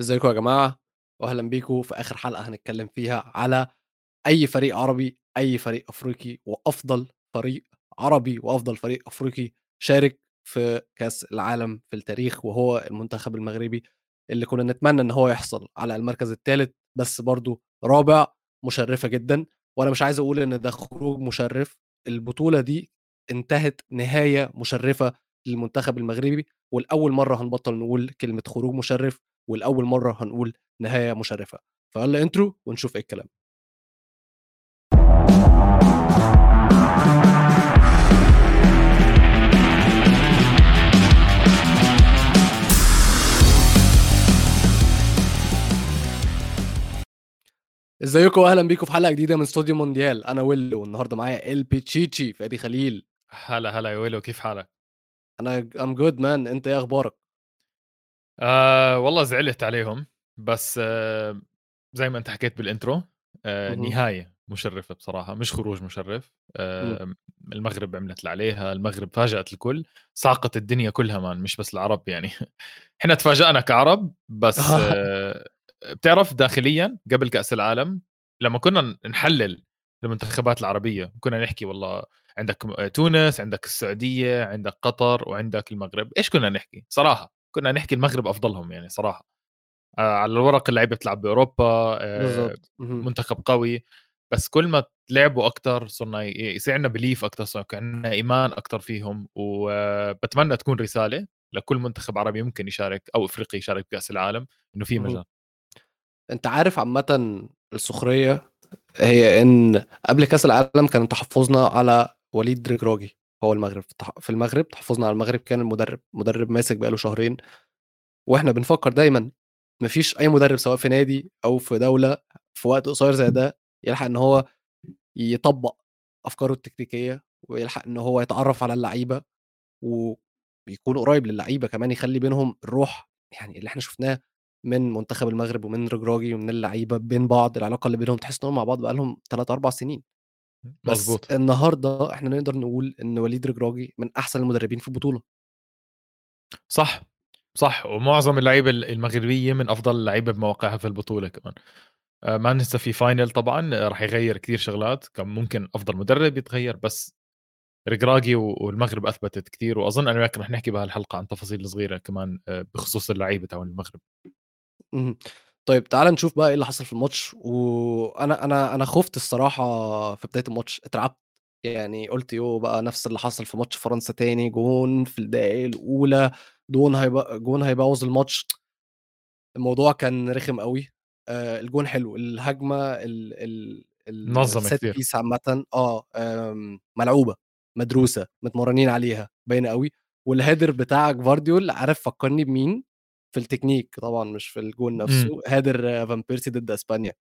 ازيكم يا جماعة؟ واهلا بيكم. في آخر حلقة هنتكلم فيها على أي فريق عربي أي فريق أفريقي وأفضل فريق عربي وأفضل فريق أفريقي شارك في كأس العالم في التاريخ وهو المنتخب المغربي اللي كنا نتمنى إن هو يحصل على المركز الثالث بس برضو رابع مشرفة جدا. وأنا مش عايز أقول إن ده خروج مشرف. البطولة دي انتهت نهاية مشرفة للمنتخب المغربي ولأول مرة هنبطل نقول كلمة خروج مشرف. ولأول مرة هنقول نهاية مشرفة. فيلا intro ونشوف إيه الكلام. إزيكم واهلا بيكم في حلقة جديدة من استوديو مونديال. أنا ويل والنهاردة معايا ال بيتشيتشي فادي خليل. هلا هلا يا ويلو كيف حالك؟ أنا I'm good man أنت إيه أخبارك؟ آه والله زعلت عليهم بس آه زي ما انت حكيت بال intro آه. نهاية مشرفة بصراحة مش خروج مشرف. آه المغرب عملت اللي عليها المغرب فاجأت الكل صعقت الدنيا كلها man مش بس العرب يعني. إحنا تفاجأنا كعرب بس آه. بتعرف داخليا قبل كأس العالم لما كنا نحلل المنتخبات العربية كنا نحكي والله عندك تونس عندك السعودية عندك قطر وعندك المغرب إيش كنا نحكي؟ صراحة. كنا نحكي المغرب أفضلهم يعني صراحة. آه على الورق اللعيبه بتلعب بأوروبا آه. منتخب قوي. بس كل ما لعبوا أكثر صرنا يصير عندنا بليف أكثر صار عندنا إيمان أكثر فيهم. وبتمنى تكون رسالة لكل منتخب عربي ممكن يشارك أو إفريقي يشارك بكأس العالم إنه في. مجال. أنت عارف عامة السخرية هي إن قبل كأس العالم كان تحفظنا على وليد رجراجي. هو المغرب في المغرب تحفظنا على المغرب كان المدرب مدرب ماسك بقاله شهرين. وإحنا بنفكر دايما مفيش أي مدرب سواء في نادي أو في دولة في وقت قصير زي ده يلحق إن هو يطبق أفكاره التكتيكية ويلحق إن هو يتعرف على اللعيبة ويكون قريب للعيبة كمان يخلي بينهم الروح يعني اللي إحنا شفناه من منتخب المغرب ومن رجراجي ومن اللعيبة بين بعض العلاقة اللي بينهم تحس انهم مع بعض بقالهم 3 4 سنين. بس مزبوط النهارده إحنا نقدر نقول إن وليد رجراجي من أحسن المدربين في البطولة. صح صح ومعظم اللعيبة المغربية من أفضل اللعيبة بمواقعها في البطولة كمان. آه، ما ننسى في فاينل طبعا آه، راح يغير كثير شغلات كان ممكن أفضل مدرب يتغير بس رجراجي والمغرب أثبتت كثير وأظن أنا وياك رح نحكي بهالحلقة عن تفاصيل صغيرة كمان آه، بخصوص اللعيبة تاع المغرب. طيب تعالَ نشوف بقى إيه اللي حصل في الماتش، وأنا أنا أنا خُفت الصراحة في بداية الماتش، اترعبت، يعني قُلت يوه بقى نفس اللي حصل في ماتش فرنسا تاني، جون في الدقايق الأولى، جون هيب جون هيبوّظ الماتش. الموضوع كان رخم أوي، آآ الجون حلو، الهجمة ال ال piece عامةً. آه، آمم ملعوبة، مدروسة، متمرّنين عليها، باينة أوي، والheader بتاع جفارديول عارف فكّرني بمين؟ في التكنيك طبعًا مش في الجون إمم. نفسه، header فان بيرسي ضد أسبانيا.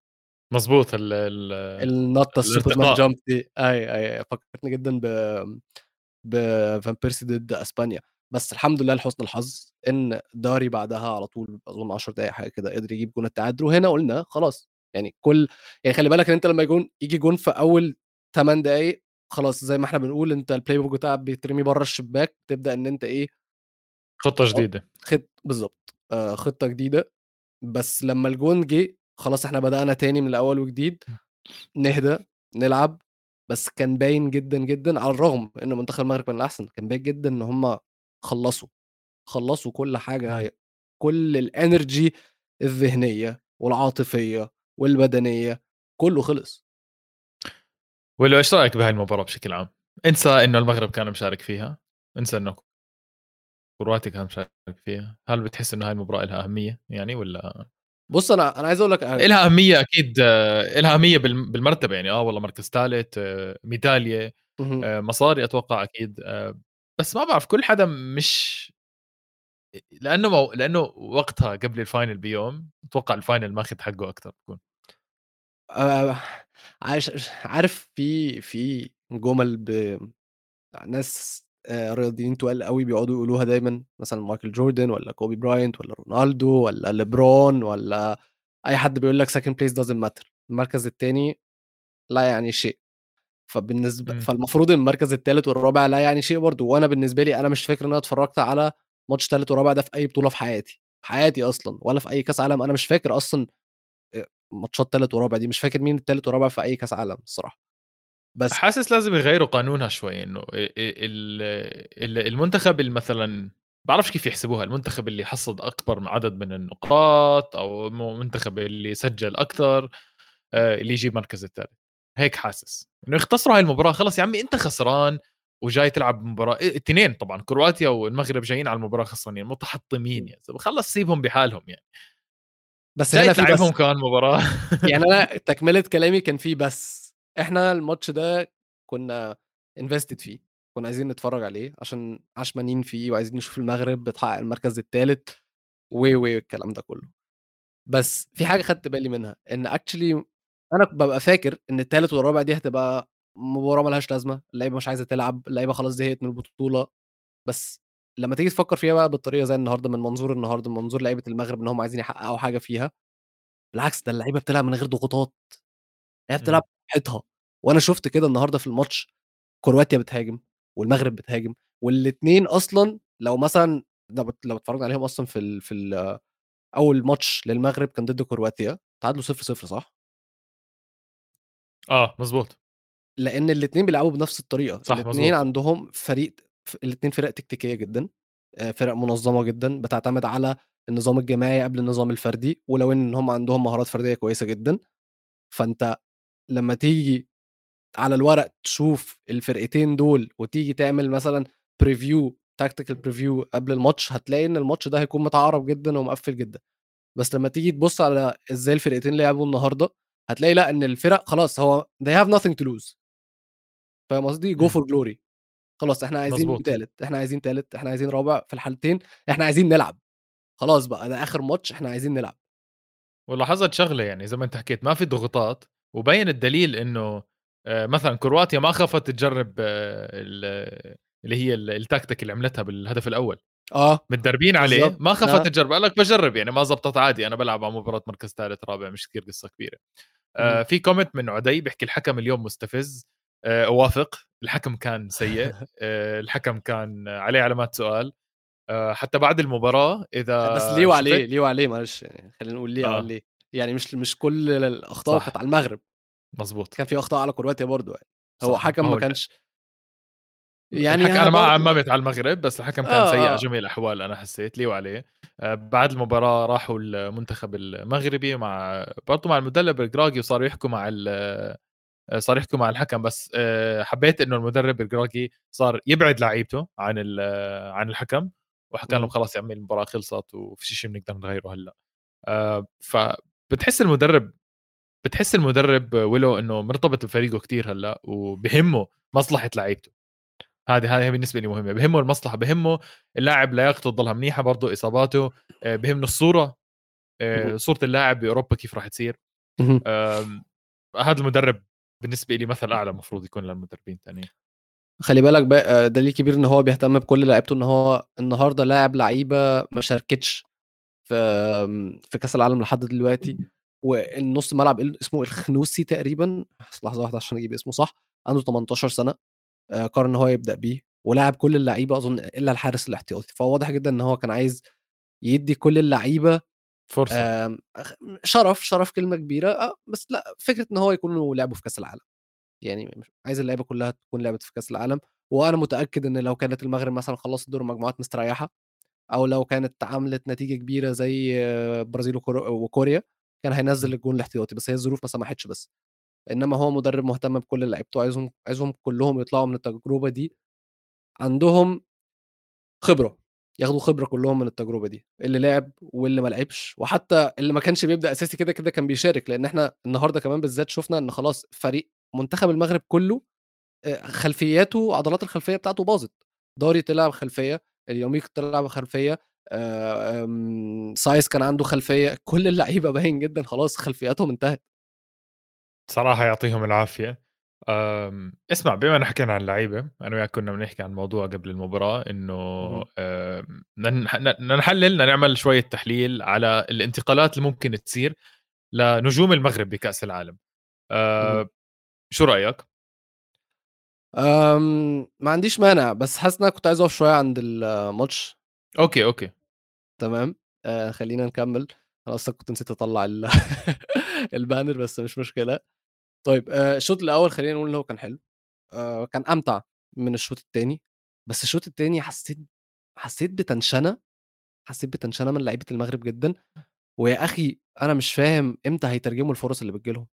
مزبوط ال ال النطة السوبرمان jump دي أيوه، أيوه، فكّرتني جدًا ب بفان بيرسي ضد أسبانيا، بس الحمد لله لحُسن الحظ إن داري بعدها على طول أظن 10 دقايق حاجة كده قدر يجيب جون التعادل، وهنا قُلنا خلاص يعني كل يعني خلّي بالك إن أنت لمّا جون ييجي جون في أول 8 دقايق خلاص زي ما إحنا بنقول أنت الplay book بتاعك بيترمي برّه الشباك، تبدأ إن أنت إيه خطة جديدة. خط بالضبط، آآ خطة جديدة، بس لمّا الجون جه خلاص إحنا بدأنا تاني من الأول وجديد، نهدى، نلعب، بس كان باين جدًا، جدًا على الرغم إن منتخب المغرب كان الأحسن، كان باين جدًا إن هُم خلّصوا، خلّصوا كل حاجة، مم. كل الenergy الذهنية والعاطفية والبدنية، كلّه خلص. ولو إيش رأيك بهاي المباراة بشكل عام؟ انسى إنه المغرب كان مشارك فيها؟ انسى إنه كرواتيا كان مشارك فيها. هل بتحس إنه هاي المباراة لها أهمية يعني ولا؟ بُص أنا أنا عايز أقول لك لها أهمية أكيد آه، لها أهمية بالم- بالمرتبة يعني. آه والله مركز ثالث ميدالية اهم. آه، مصاري أتوقع أكيد آه، بس ما بعرف كل حدا مش لأنه مو... لأنه وقتها قبل ال final بيوم أتوقع ال final ماخذ حقه أكثر بكون. عارف في في جُمل ب ناس رياضيين تُقال أوي بيقعدوا يقولوها دايمًا، مثلًا مايكل جوردن والّا كوبي براينت والّا رونالدو والّا ليبرون والّا أي حد بيقول لك second place doesn't matter المركز التاني لا يعني شيء، فبالنسبة إمم. فالمفروض المركز التالت والرابع لا يعني شيء برضه، وأنا بالنسبة لي أنا مش فاكر إن أنا اتفرّجت على ماتش تالت ورابع ده في أي بطولة في حياتي، حياتي أصلا ولا في أي كأس عالم. أنا مش فاكر أصلا آه، ماتشات ثالث ورابع دي مش فاكر مين الثالث ورابع في أي كأس عالم الصراحة. بس حاسس لازم يغيروا قانونها شوي إنه المنتخب اللي مثلا بعرفش كيف يحسبوها المنتخب اللي حصد أكبر عدد من النقاط أو المنتخب اللي سجل أكثر آه، اللي يجيب مركز الثالث. هيك حاسس. إنه يختصروا هاي المباراة. خلص يا عمي أنت خسران وجاي تلعب مباراة. الاثنين طبعا كرواتيا والمغرب جايين على المباراة خسرانين. متحطمين يعني خلص سيبهم بحالهم يعني. بس هنا في بس كمان مباراة. يعني أنا تكملة كلامي كان فيه بس. إحنا الماتش ده كنا انفستد فيه كنا عايزين نتفرج عليه عشان عشمانين فيه وعايزين نشوف المغرب بتحقق المركز الثالث و و الكلام ده كله. بس في حاجة خدت بالي منها إن اكشلي أنا ببقى فاكر إن الثالث والرابع دي هتبقى مباراه ملهاش لازمة اللعيبة مش عايزة تلعب اللعيبة خلاص زهقت من البطولة. بس لما تيجي تفكر فيها بقى بالطريقة زي النهارده من منظور النهارده من منظور لعيبة المغرب إن هم عايزين يحققوا حاجة فيها بالعكس ده اللعيبة بتلعب من غير ضغوطات. هي بتلعب براحتها وأنا شفت كده النهارده في الماتش كرواتيا بتهاجم والمغرب بتهاجم والاثنين أصلا لو مثلا لو اتفرجنا عليهم أصلا في ال في ال أول ماتش للمغرب كان ضد كرواتيا تعادلوا 0 0 صح؟ آه مظبوط لأن الاثنين بيلعبوا بنفس الطريقة صح الاثنين عندهم فريق الاثنين فرق تكتيكية جدا آه، فرق منظمة جدا بتعتمد على النظام الجماعي قبل النظام الفردي ولو إن هم عندهم مهارات فردية كويسة جدا. فأنت لما تيجي على الورق تشوف الفرقتين دول وتيجي تعمل مثلا preview tactical preview قبل الماتش هتلاقي إن الماتش ده هيكون متعارف جدا ومقفل جدا. بس لما تيجي تبص على إزاي الفرقتين لعبوا النهارده هتلاقي لأ إن الفرق خلاص هو they have nothing to lose. فاهم قصدي؟ go for glory خلاص إحنا عايزين ثالث إحنا عايزين ثالث إحنا عايزين رابع في الحالتين إحنا عايزين نلعب. خلاص بقى ده آخر ماتش إحنا عايزين نلعب. ولاحظت شغلة يعني زي ما أنت حكيت ما في ضغوطات وبين الدليل إنه آه، مثلا كرواتيا ما خافت تجرب آه، اللي هي التكتيك اللي عملتها بالهدف الأول. آه متدربين عليه ما خافت آه. تجرب قال لك بجرب يعني ما زبطت عادي أنا بلعب على مباراه مركز ثالث رابع مش كثير قصة كبيرة. آه في كومنت من عدي بيحكي الحكم اليوم مستفز آه اوافق الحكم كان سيء آه الحكم كان عليه علامات سؤال. آه حتى بعد المباراة إذا بس ليه وعليه ليه وعليه؟ معلش يعني خلينا نقول ليه آه. وعليه. يعني مش مش كل الأخطاء كانت على المغرب. مظبوط كان في أخطاء على كرواتيا برضه يعني. هو حكم ما كانش يعني أنا ما عممت على المغرب بس الحكم كان آه سيء آه. جميع الأحوال أنا حسيت لي وعليه. آه بعد المباراة راحوا المنتخب المغربي مع برضه مع المدرب الجراجي وصاروا يحكوا مع آه، صار يحكوا مع الحكم. بس آه، حبيت إنه المدرب الجراجي صار يبعد لعيبته عن آه، عن الحكم وحكى لهم خلاص يا عمي المباراة خلصت وفي شيء بنقدر نغيره هلأ. فبتحس المدرب بتحس المدرب ويلو إنه مرتبط بفريقه كتير هلأ وبهمه مصلحة لعيبته. هذه هذه بالنسبة لي مهمة بهمه المصلحة بهمه اللاعب لياقته تضلها منيحة برضه إصاباته آه، بهمه الصورة آه، صورة اللاعب بأوروبا كيف راح تصير. هذا المدرب بالنسبة لي مثل أعلى المفروض يكون للمدربين الثانيين خلي بالك بقى آه، دليل كبير إن هو بيهتم بكل لعيبته إن هو النهارده لاعب لعيبة ما شاركتش. في في كأس العالم لحد دلوقتي والنص ملعب اسمه الخنوسي تقريبا لحظة واحدة عشان أجيب اسمه صح؟ عنده 18 سنة آه، قرر إن هو يبدأ بيه ولعب كل اللعيبة أظن إلا الحارس الاحتياطي فهو واضح جدا إن هو كان عايز يدي كل اللعيبة فرصة. شرف شرف كلمة كبيرة آه، بس لأ فكرة إن هو يكونوا لعبوا في كأس العالم. يعني عايز اللعيبة كلها تكون لعبت في كأس العالم وأنا متأكد إن لو كانت المغرب مثلا خلصت دور المجموعات مستريحة أو لو كانت عملت نتيجة كبيرة زي البرازيل وكوريا كان هينزل الجون الاحتياطي بس هي الظروف ما سمحتش بس. إنما هو مدرب مهتم بكل لعيبته عايزهم عايزهم كلهم يطلعوا من التجربة دي عندهم خبرة ياخدوا خبرة كلهم من التجربة دي اللي لعب واللي ما لعبش وحتى اللي ما كانش بيبدأ أساسي كده كده كان بيشارك لأن إحنا النهارده كمان بالذات شفنا إن خلاص فريق منتخب المغرب كله خلفياته عضلات الخلفية بتاعته باظت. داري طلع بخلفيه اليوميك طلع بخلفية سايس كان عنده خلفية كل اللعيبة باين جدا خلاص خلفياتهم انتهت. صراحة يعطيهم العافية. آمم، اسمع بما إن حكينا عن اللعيبة أنا وياك كنا بنحكي عن موضوع قبل المباراة إنه بدنا نحلل بدنا نعمل شوية تحليل على الانتقالات اللي ممكن تصير لنجوم المغرب بكأس العالم. شو رأيك؟ ما عنديش مانع بس حاسس إن أنا كنت عايز أقف شوية عند الماتش. okay okay. تمام. آه خلينا نكمل. أنا أصلا كنت نسيت أطلع ال banner بس مش مشكلة. طيب آه الشوط الأول خلينا نقول إن هو كان حلو. آه كان أمتع من الشوط الثاني بس الشوط الثاني حسيت حسيت بتنشنة. حسيت بتنشنة من لعيبة المغرب جدا. ويا أخي أنا مش فاهم إمتى هيترجموا الفرص اللي بتجيلهم.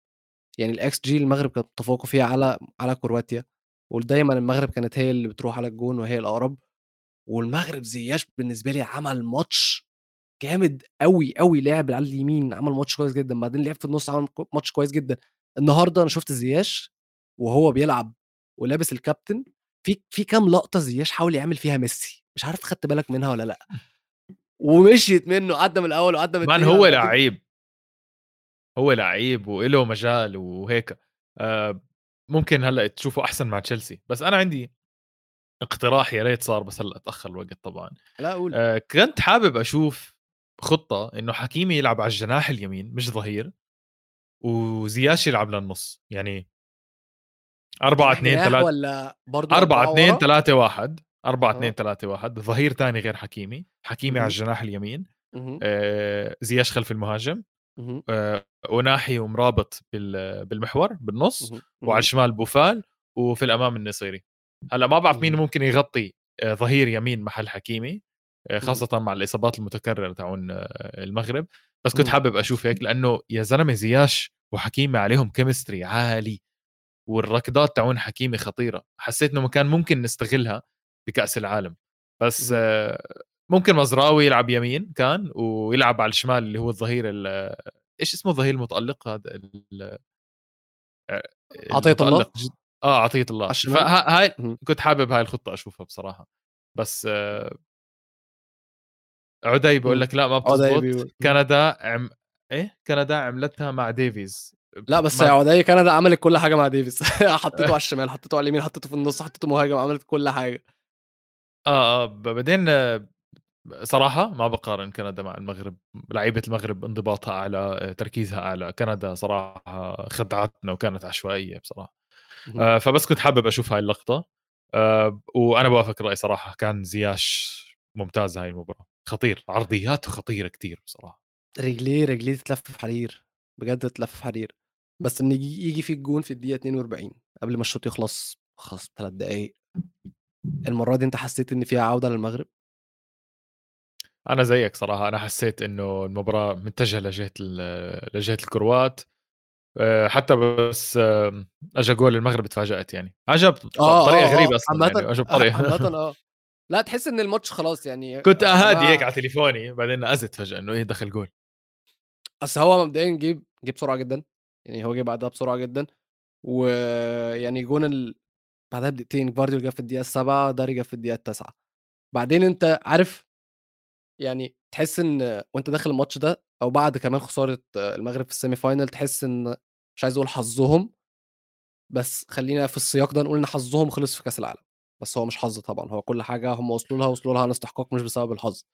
يعني الاكس جي المغرب كانت متفوقه فيها على على كرواتيا. ودايما المغرب كانت هي اللي بتروح على الجون وهي الأقرب والمغرب زياش بالنسبة لي عمل ماتش جامد قوي قوي لعب على اليمين عمل ماتش كويس جدا بعدين لعب في النص عمل ماتش كويس جدا. النهارده أنا شفت زياش وهو بيلعب ولابس الكابتن في في كام لقطة زياش حاول يعمل فيها ميسي مش عارف خدت بالك منها ولا لأ؟ ومشيت منه عدى من الأول وعدى من مان هو لعيب هو لعيب وله مجال وهيك آه ممكن هلأ تشوفه أحسن مع تشيلسي. بس أنا عندي اقتراح يا ريت صار بس هلأ تاخر الوقت طبعا. لا أقول آه كنت حابب أشوف خطة إنه حكيمي يلعب على الجناح اليمين مش ظهير وزياش يلعب للنص. يعني 4 2 3 ولا برضه 4 2 3 1 4 2 3 1 ظهير ثاني غير حكيمي حكيمي على الجناح اليمين. آه زياش خلف المهاجم. وناحي ومرابط بالمحور بالنص وعلى الشمال بوفال وفي الأمام النصيري. هلأ ما بعرف مين ممكن يغطي آه ظهير يمين محل حكيمي آه خاصة مع الإصابات المتكررة تاعون آه المغرب. بس كنت حابب أشوف هيك لأنه يا زلمة زياش وحكيمي عليهم كيمستري عالي والركضات تاعون حكيمي خطيرة. حسيت إنه كان ممكن نستغلها بكأس العالم. بس ممكن مزراوي يلعب يمين كان ويلعب على الشمال اللي هو الظهير إيش اسمه الظهير المتألق هذا؟ عطية الله. آه عطية الله. فهاي كنت حابب هاي الخطة أشوفها بصراحة. بس عدي بقول لك لا ما بتزبط. كندا عم إيه؟ كندا عملتها مع ديفيز. لا بس يا عدي كندا عملت كل حاجة مع ديفيز. حطيته على الشمال حطيته على اليمين حطيته في النص حطيته مهاجم عملت كل حاجة. آه آه بعدين صراحة ما بقارن كندا مع المغرب لعيبة المغرب انضباطها أعلى تركيزها أعلى. كندا صراحة خدعتنا وكانت عشوائية بصراحة. آه فبس كنت حابب أشوف هاي اللقطة. آه وأنا بوافق رأي صراحة كان زياش ممتاز هاي المباراة. خطير عرضياته خطيرة كتير بصراحة. رجليه رجليه تتلف في حرير بجد تتلف في حرير. بس من يجي في الجون في الدقيقة 42 قبل ما الشوط يخلص خلاص ثلاث دقايق. المرة دي أنت حسيت إن فيها عودة للمغرب؟ أنا زيك صراحة أنا حسيت إنه المباراة متجهه لجهة لجهة الكروات. آه، حتى بس اجى جول المغرب تفاجأت يعني. عجب آه بطريقة آه غريبة أصلا عامة يعني عجب بطريقة عامة آه. لا تحس إن الماتش خلاص يعني كنت اهادي هيك على تليفوني بعدين نقزت فجأة إنه إيه دخل جول. أصل هو مبدئيا جيب جيب بسرعة جدا يعني هو جه بعدها بسرعة جدا. ويعني جون ال... بعدها بدقيقتين جفارديول جاب في الدقيقة السابعة داري جاب في الدقيقة التاسعة. بعدين أنت عارف يعني تحس إن وأنت داخل الماتش ده أو بعد كمان خسارة المغرب في ال semi final تحس إن مش عايز أقول حظهم بس خلينا في السياق ده نقول إن حظهم خلص في كأس العالم. بس هو مش حظ طبعا هو كل حاجة هم وصلوا لها وصلوا لها عن استحقاق مش بسبب الحظ.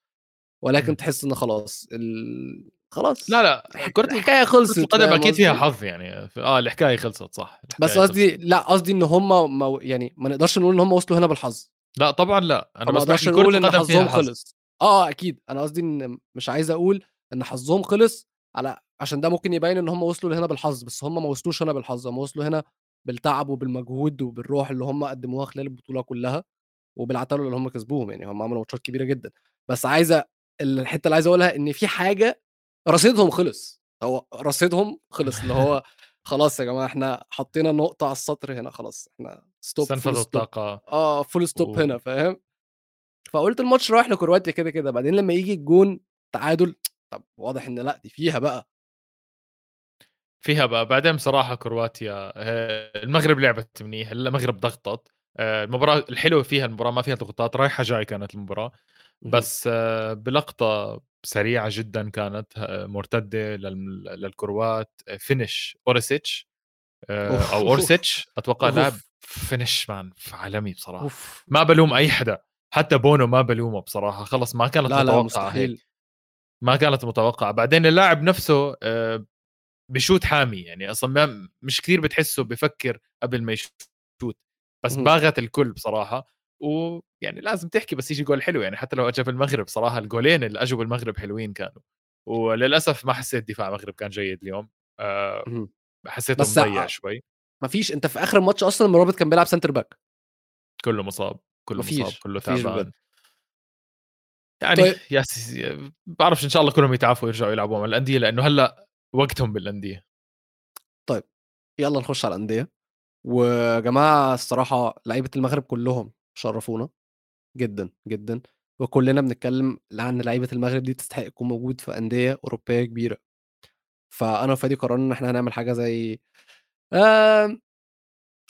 ولكن م. تحس إن خلاص ال... خلاص لا لا كرة الحكاية خلصت القدم أكيد فيها حظ يعني آه الحكاية خلصت صح الحكاية بس قصدي لا قصدي إن هم مو... يعني ما نقدرش نقول إن هم وصلوا هنا بالحظ. لا طبعا لا أنا ما أقدرش نقول إن حظهم خلص. آه أكيد. أنا قصدي إن مش عايز أقول إن حظهم خلص على عشان ده ممكن يبين إن هم وصلوا لهنا بالحظ بس هم ما وصلوش هنا بالحظ هم وصلوا هنا بالتعب وبالمجهود وبالروح اللي هم قدموها خلال البطولة كلها وبالعتاولة اللي هم كسبوهم يعني هم عملوا ماتشات كبيرة جدا. بس عايزه الحتة اللي عايز أقولها إن في حاجة رصيدهم خلص. هو رصيدهم خلص اللي هو خلاص يا جماعة إحنا حطينا نقطة على السطر هنا خلاص إحنا stop full الطاقة. آه full stop و... هنا فاهم؟ فقلت الماتش رايح لكرواتيا كده كده. بعدين لما يجي الجون تعادل طب واضح إن لأ دي فيها بقى. فيها بقى. بعدين بصراحة كرواتيا آه، المغرب لعبت منيح المغرب ضغطت. آه، المباراة الحلوة فيها المباراة ما فيها ضغوطات رايحة جاي كانت المباراة. بس آه، بلقطة سريعة جدا كانت مرتدة للكروات finish أورسيتش. أو اورسيتش أتوقع لاعب finish man عالمي بصراحة. أوف. ما بلوم أي حدا. حتى بونو ما بلومه بصراحة خلص ما كانت لا متوقعة لا مستحيل. هيك ما كانت متوقعة. بعدين اللاعب نفسه بشوت حامي يعني أصلا مش كثير بتحسه بفكر قبل ما يشوت بس باغت الكل بصراحة. ويعني لازم تحكي بس يجي جول حلو يعني حتى لو اجى بالمغرب صراحة الجولين اللي أجوا بالمغرب حلوين كانوا. وللأسف ما حسيت دفاع المغرب كان جيد اليوم. أه حسيته بس مضيع شوي. ما فيش أنت في آخر الماتش أصلا مرابط كان بيلعب center back كله مصاب. كله مفيش. مصاب كله تعبان. يعني طيب. يا سيدي بعرفش إن شاء الله كلهم يتعافوا ويرجعوا يلعبوا مع الأندية لأنه هلأ وقتهم بالأندية يلا نخش على الأندية ويا جماعة الصراحة لعيبة المغرب كلهم شرفونا جدا جدا وكلنا بنتكلم عن لعيبة المغرب دي تستحق تكون موجود في أندية أوروبية كبيرة فأنا وفادي قررنا إن إحنا هنعمل حاجة زي آم،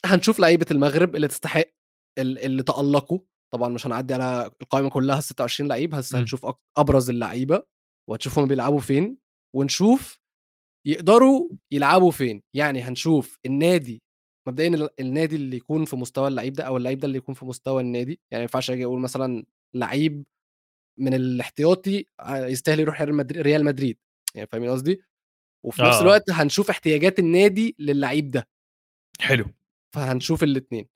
هنشوف لعيبة المغرب اللي تستحق اللي تالقوا طبعا مش هنعدي على القائمه كلها 26 لعيب بس م. هنشوف أبرز اللعيبة وهنشوفهم بيلعبوا فين ونشوف يقدروا يلعبوا فين. يعني هنشوف النادي مبدئيا ال- النادي اللي يكون في مستوى اللعيب ده أو اللعيب ده اللي يكون في مستوى النادي. يعني ما ينفعش أجي أقول مثلا لعيب من الاحتياطي ع- يستاهل يروح ريال مدريد. يعني فاهمين قصدي؟ وفي نفس آه. الوقت هنشوف احتياجات النادي للعيب ده. حلو. فهنشوف الاثنين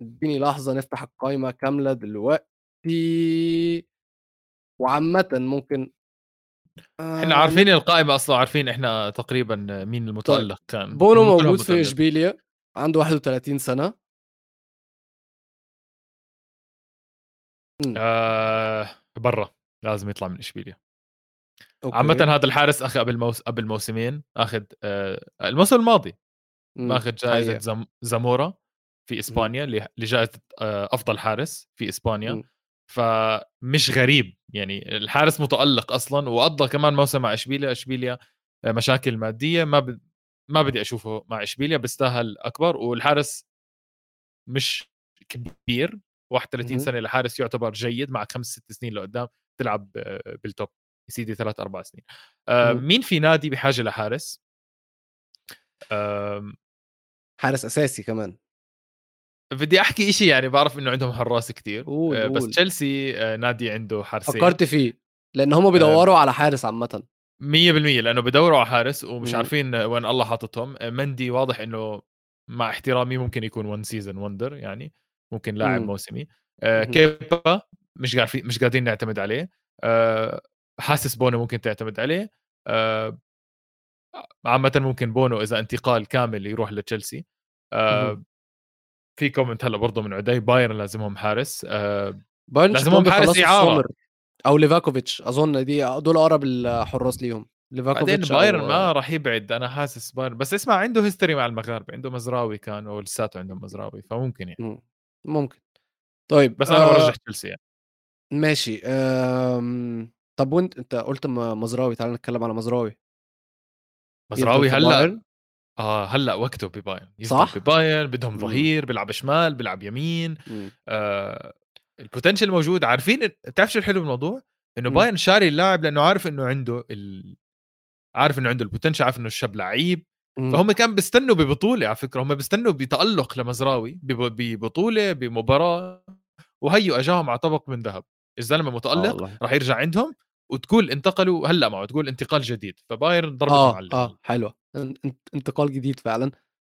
فاديني لحظة نفتح القائمه كاملة دلوقتي. وعامه ممكن إحنا آه، عارفين القائمه أصلا عارفين إحنا تقريبا مين المتألق كان. طيب، بونو هم كلهم موجود في. اشبيليا عنده 31 سنة. آه برا لازم يطلع من اشبيليا. عامة هذا الحارس اخذ قبل موس... قبل موسمين أخذ آه الموسم الماضي ماخذ جائزة. زم... زامورا. في إسبانيا ل- لجائزة آه أفضل حارس في إسبانيا. فمش غريب يعني الحارس متألق أصلا وقضى كمان موسم مع إشبيليا. إشبيليا آه، مشاكل مادية ما ب... ما بدي أشوفه مع إشبيليا بيستاهل أكبر. والحارس مش كبير 31 مهم. سنة لحارس يعتبر جيد مع خمس ست سنين لقدام تلعب آه، بالتوب يا سيدي ثلاث أربع سنين. آه،. مين في نادي بحاجة لحارس؟ حارس أساسي كمان. بدي أحكي إشي يعني بعرف إنه عندهم حراس كتير قول، آه، بس قول. تشيلسي آه، نادي عنده حارسين فكرت فيه لأن هم بيدوروا على حارس عامة 100% لأنه بدوروا على حارس ومش مم. عارفين وين الله حاططهم آه، مندي واضح إنه مع احترامي ممكن يكون one season wonder يعني ممكن لاعب مم. موسمي آه،. كيبا مش عارفين مش قادرين نعتمد عليه آه، حاسس بونو ممكن تعتمد عليه آه، عامة ممكن بونو إذا انتقال كامل يروح لتشيلسي آه،. في comment هلا برضه من عدي بايرن لازمهم حارس آه، بايرن لازمهم حارس. سومر أو ليفاكوفيتش أظن دي دول أقرب الحراس ليهم بعدين ليفاكوفيتش بايرن أو... ما راح يبعد أنا حاسس بايرن بس اسمع عنده history مع المغاربة عنده مزراوي كان ولساته عندهم مزراوي فممكن يعني مم. ممكن طيب بس أنا آه، برجح تشيلسي يعني ماشي آم... طب وإنت أنت قلت مزراوي تعال نتكلم على مزراوي مزراوي هلأ بايرن؟ آه هلأ وقته ببايرن صح؟ ببايرن بدهم مم. ظهير بيلعب شمال بيلعب يمين مم. آه ال potential موجود عارفين بتعرف شو الحلو بالموضوع؟ إنه مم. بايرن شاري اللاعب لأنه عارف إنه عنده ال... عارف إنه عنده ال potential عارف إنه الشاب لعيب. فهم كان بيستنوا ببطولة على فكرة هم بيستنوا بتألق لمزراوي بب- ببطولة بمباراة وهيو أجاهم على طبق من ذهب الزلمة آه متألق. راح يرجع عندهم وتقول انتقلوا هلا معه تقول انتقال جديد فبايرن ضربت آه معلم آه حلوة ان- ان- انتقال جديد فعلا.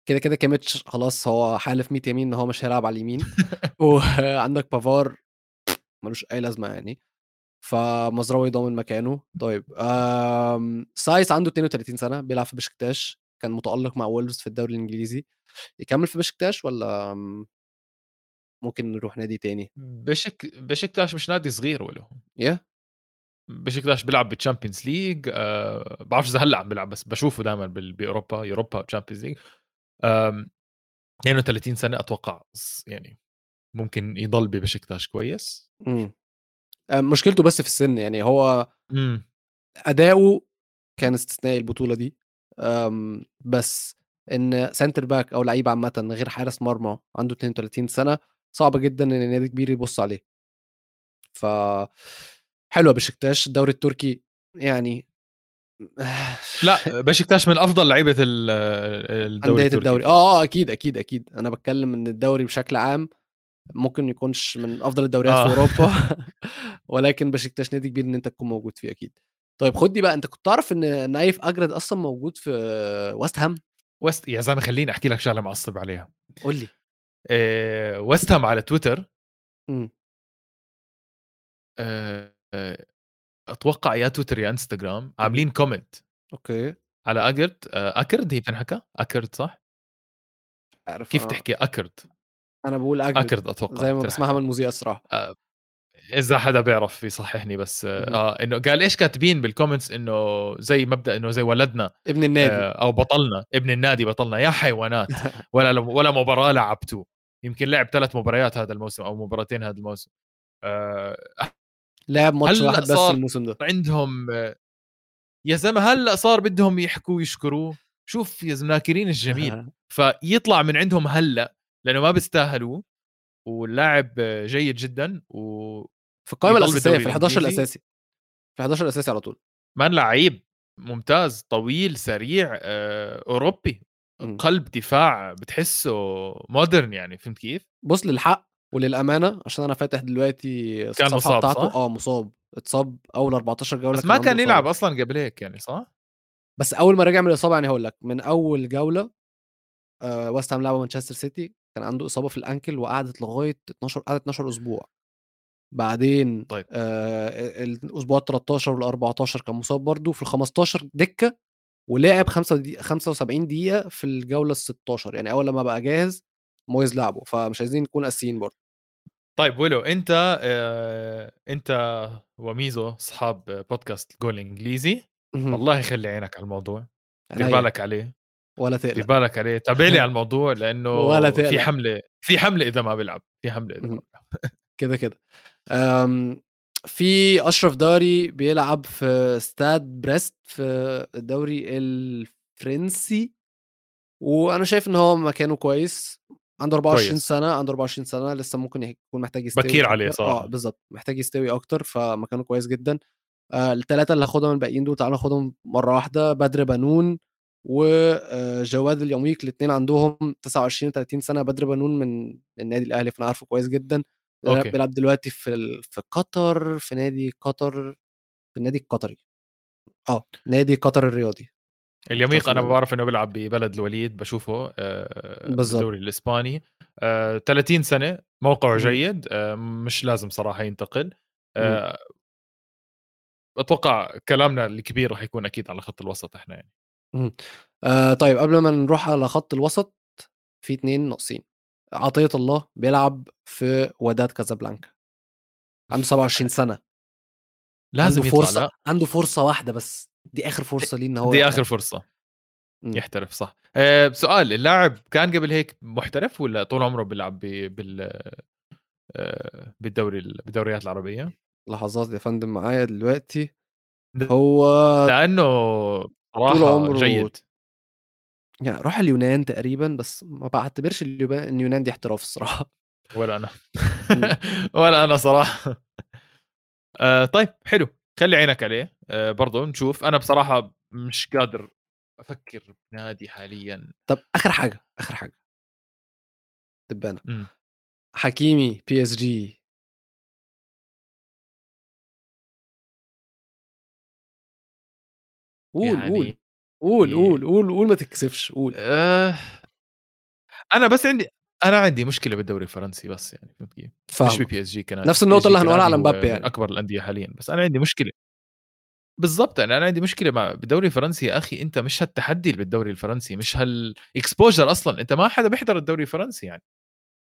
كده كده كيميتش خلاص هو حالف 100 يمين إن هو مش هيلعب على اليمين. وعندك بافار ملوش أي لازمة يعني. فمزراوي ضامن مكانه. طيب. سايس عنده 32 سنة بيلعب في بشكتاش كان متألق مع وولفز في الدوري الإنجليزي. يكمل في بشكتاش ولا ممكن نروح نادي تاني؟ بشك بشكتاش مش نادي صغير ولا. يا بشكتاش بيلعب بال Champions League أه بعرفش إذا هلأ عم بيلعب بس بشوفه دائما بأوروبا Europa Champions League 32 سنة أتوقع يعني ممكن يضل ببشكتاش كويس. مم. آم، مشكلته بس في السن يعني هو أداؤه كان استثنائي البطولة دي. بس إن center back أو لعيب عامة غير حارس مرمى عنده 32 سنة صعب جدا إن نادي كبير يبص عليه. ف حلوة بشكتاش الدوري التركي يعني لأ بشكتاش من أفضل لعيبة ال- الدوري التركي. الدوري. آه آه أكيد أكيد أكيد. أنا بتكلم إن الدوري بشكل عام ممكن يكونش من أفضل الدوريات آه. في أوروبا ولكن بشكتاش نادي كبير إن أنت تكون موجود فيه أكيد. طيب خد دي بقى. أنت كنت تعرف إن نايف أكرد أصلا موجود في وست هام؟ وست يا زلمة خليني أحكي لك شغلة معصب عليها. قول لي. آه، ويست هام على تويتر إمم. آه، آه، أتوقع يا تويتر يا إنستغرام عاملين comment okay. على أكرد آه، أكرد هي بتنحكى أكرد صح؟ عارف كيف آه. تحكي أكرد؟ أنا باقول أجرد أكرد أتوقع زي ما باسمعها من. المذيع الصراحة. آه، إذا حدا بيعرف يصححني بس. آه إنه قال إيش كاتبين بال comments إنه زي مبدأ إنه زي ولدنا ابن النادي. آه، أو بطلنا ابن النادي بطلنا يا حيوانات ولا ولا مباراة لعبتوا يمكن لعب ثلاث مباريات هذا الموسم أو مباراتين هذا الموسم آه، لعب ماتش واحد بس الموسم ده. عندهم آه، يا زلمة هلأ صار بدهم يحكوا ويشكروه شوف يا زلمة ناكرين الجميل فيطلع من عندهم هلأ لأنه ما بيستاهلوا واللاعب آه، جيد جدا و في الأساسية بالدوري في ال11 الإنجليزي. الأساسي. في ال11 الأساسي على طول. مان لعيب ممتاز طويل سريع آه، أوروبي إمم. قلب دفاع بتحسه مودرن يعني فهمت كيف؟ بُص للحق وللأمانة عشان أنا فاتح دلوقتي كان مصاب، بتاعته صح؟ آه مصاب، اتصاب أول 14 جولة بس ما عنده كان يلعب. أصلا قبل هيك يعني صح؟ بس أول ما رجع من الإصابة يعني هاقول لك من أول جولة آآ ويست هام لعبوا مانشستر سيتي كان عنده إصابة في ال ankle وقعدت لغاية 12 قعدت 12 أسبوع. بعدين طيب. آآ الأسبوع ال13 وال14 كان مصاب برضه، في ال15 دكة ولعب خمسة دي 75 دقيقة في الجولة ال16 يعني أول لمّا بقى جاهز مويز لعبه، فمش عايزين نكون قاسيين برضه. طيب ويلو أنت آه، أنت وميزو أصحاب بودكاست جول إنجليزي. والله خلي عينك على الموضوع دير بالك عليه ولا دير تقلق. بالك عليه تابع لي على الموضوع لأنه ولا في تقلق. حملة في حملة إذا ما بيلعب في حملة إذا ما. بيلعب كده، كده. آمم في أشرف داري بيلعب في استاد بريست في الدوري الفرنسي، وأنا شايف إن هو مكانه كويس، عنده 24 كويس. سنة، عنده 24 سنة لسه ممكن يكون محتاج يستوي بكير عليه. صراحة. آه بالضبط، محتاج يستوي أكتر فمكانه كويس جدًا. آآ ال3 اللي هاخدهم الباقيين دول تعالَ ناخدهم مرة واحدة، بدر بنون وآآ جواد اليميق الاتنين عندهم 29 و30 سنة، بدر بنون من النادي الأهلي فأنا عارفه كويس جدًا، أوكي. بيلعب دلوقتي في ال في قطر في نادي قطر في النادي القطري. آه، نادي قطر الرياضي. اليميق أنا. بعرف إنه بيلعب ببلد الوليد بشوفه آه،. بالدوري الإسباني آه، 30 سنة موقعه. جيد آه، مش لازم صراحة ينتقل. آه، أتوقع كلامنا الكبير راح يكون أكيد على خط الوسط إحنا يعني. آآ طيب قبل ما نروح على خط الوسط، في 2 ناقصين. عطية الله بيلعب في وداد كازابلانكا. عنده 27 سنة. لازم عنده فرصة لا عنده فرصة واحدة بس، دي آخر فرصة ليه إن هو دي. آخر فرصة إمم. يحترف صح آه، سؤال اللاعب كان قبل هيك محترف ولا طول عمره بيلعب بال آه، بالدوري بالدوريات العربية لحظات يا فندم معايا دلوقتي. هو لأنه طول عمره جيد يعني راح اليونان تقريبًا، بس ما اليوبا اليونان دي احتراف الصراحة. ولا أنا إمم. ولا أنا صراحة آه طيب حلو خلي عينك عليه آه برضه نشوف أنا بصراحة مش قادر أفكر بنادي حاليا طب آخر حاجة، آخر حاجة. دبانة. مم. حكيمي PSG. قُل، قُل. يعني قُل، قُل، قُل، قُل ما تتكسفش، قُل. آه أنا بس عندي أنا عندي مشكلة بالدوري الفرنسي بس يعني فهمت كيف؟ مش. ب PSG كنادي نفس النقطة PSG اللي هنقولها على مبابي يعني. اكبر الأندية حاليا بس أنا عندي مشكلة بالضبط يعني أنا عندي مشكلة مع بالدوري الفرنسي يا أخي أنت مش هالتحدي اللي بالدوري الفرنسي مش هال exposure أصلا أنت ما حدا بيحضر الدوري الفرنسي يعني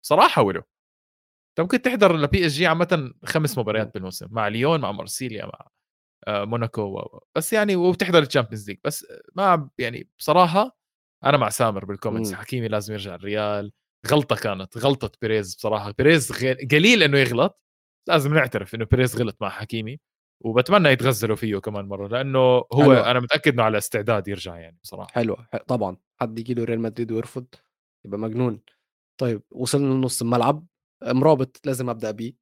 صراحة ولو أنت ممكن تحضر ل PSG عامة خمس. مباريات بالموسم مع ليون مع مارسيليا مع آه، موناكو و- بس يعني وبتحضر ال Champions League بس ما يعني بصراحة أنا مع سامر بال comments. حكيمي لازم يرجع الريال غلطة كانت غلطة بيريز بصراحة بيريز غ- قليل إنه يغلط لازم نعترف إنه بيريز غلط مع حكيمي وبتمنى يتغزلوا فيه كمان مرة لأنه هو حلوة. أنا متأكد إنه على استعداد يرجع يعني بصراحة حلوة، ح طبعًا. حد ييجي له ريال مدريد ويرفض، يبقى مجنون. طيب وصلنا لنُص الملعب، مرابط لازم أبدأ بيه.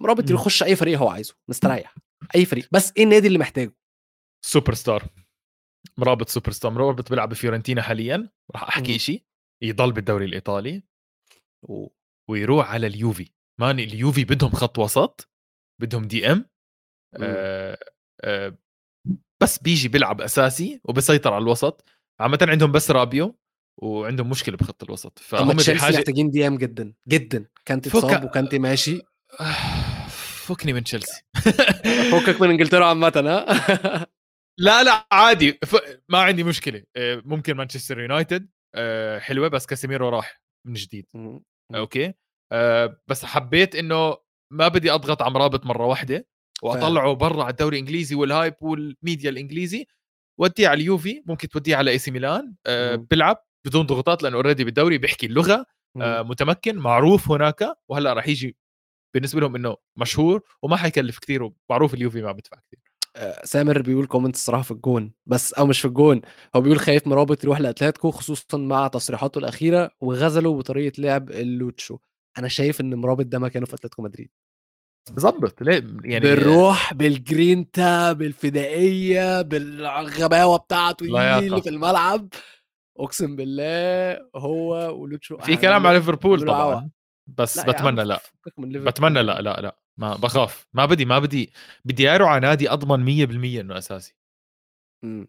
مرابط. يخش أي فريق هو عايزه، مستريح. أي فريق، بس إيه النادي اللي محتاجه؟ سوبر ستار مرابط سوبر ستار مرابط بيلعب بفيورنتينا حاليا راح أحكي. شيء يضل بالدوري الإيطالي و ويروح على اليوفي. مان اليوفي بدهم خط وسط بدهم DM إمم. آه آه بس بيجي بيلعب أساسي وبسيطر على الوسط. عامة عندهم بس رابيو وعندهم مشكلة بخط الوسط. فهم بحاجة محتاجين DM جدا جدا. كانت فك- اتصاب وكانت ماشي. فكني من تشيلسي. فكك من إنجلترا عامه ها؟ لا لا عادي. ف... ما عندي مشكلة. آه، ممكن مانشستر يونايتد. آه، حلوة بس كاسيميرو راح من جديد. okay؟ آه، بس حبيت إنه ما بدي أضغط على مرابط مرة واحدة وأطلعه برا على الدوري الإنجليزي وال hype والميديا الإنجليزي وديه على اليوفي ممكن توديه على AC ميلان آه،. بيلعب بدون ضغوطات لأنه already بالدوري بيحكي اللغة آه، متمكن معروف هناك وهلأ راح يجي بالنسبة لهم إنه مشهور وما حيكلف كثير ومعروف اليوفي ما بدفع كثير آه، سامر بيقول comment الصراحة في الجون بس أو مش في الجون هو بيقول خايف مرابط يروح لأتلتيكو خصوصا مع تصريحاته الأخيرة وغزله بطريقه لعب اللوتشو أنا شايف إن مرابط ده مكانه في أتلتيكو مدريد ليه يعني بالروح بالجرينتا بالفدائية بالغباوة بتاعته. اللي في الملعب أقسم بالله هو ولوتشو في كلام على ليفربول. طبعا بس لا بتمنى لأ. بتمنى لأ لأ لأ ما بخاف ما بدي ما بدي بدي أروح على نادي أضمن 100% إنه أساسي. مم.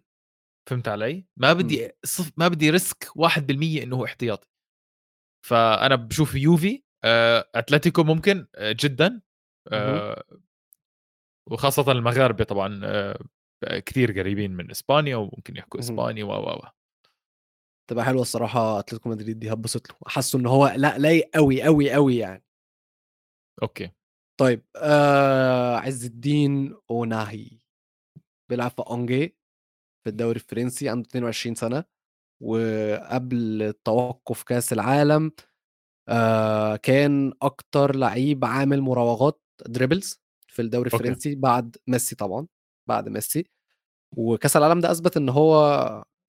فهمت علي؟ ما بدي صف ما بدي ريسك 1% إنه هو احتياطي. فأنا بشوف يوفي آه، أتلتيكو ممكن آه، جدا آه، وخاصة المغاربة طبعا آه، كثير قريبين من إسبانيا وممكن يحكوا. إسباني و و و. تبقى حلوة الصراحة أتلتيكو مدريد دي هتبسط له. حاسه ان هو لا لايق قوي قوي قوي يعني. أوكي. طيب آه عز الدين أوناهي. بيلعب في أونجي في الدوري الفرنسي عنده 22 سنة. وقبل توقف كأس العالم آه كان أكتر لعيب عامل مراوغات dribbles في الدوري. الفرنسي بعد ميسي طبعا بعد ميسي. وكأس العالم ده أثبت إن هو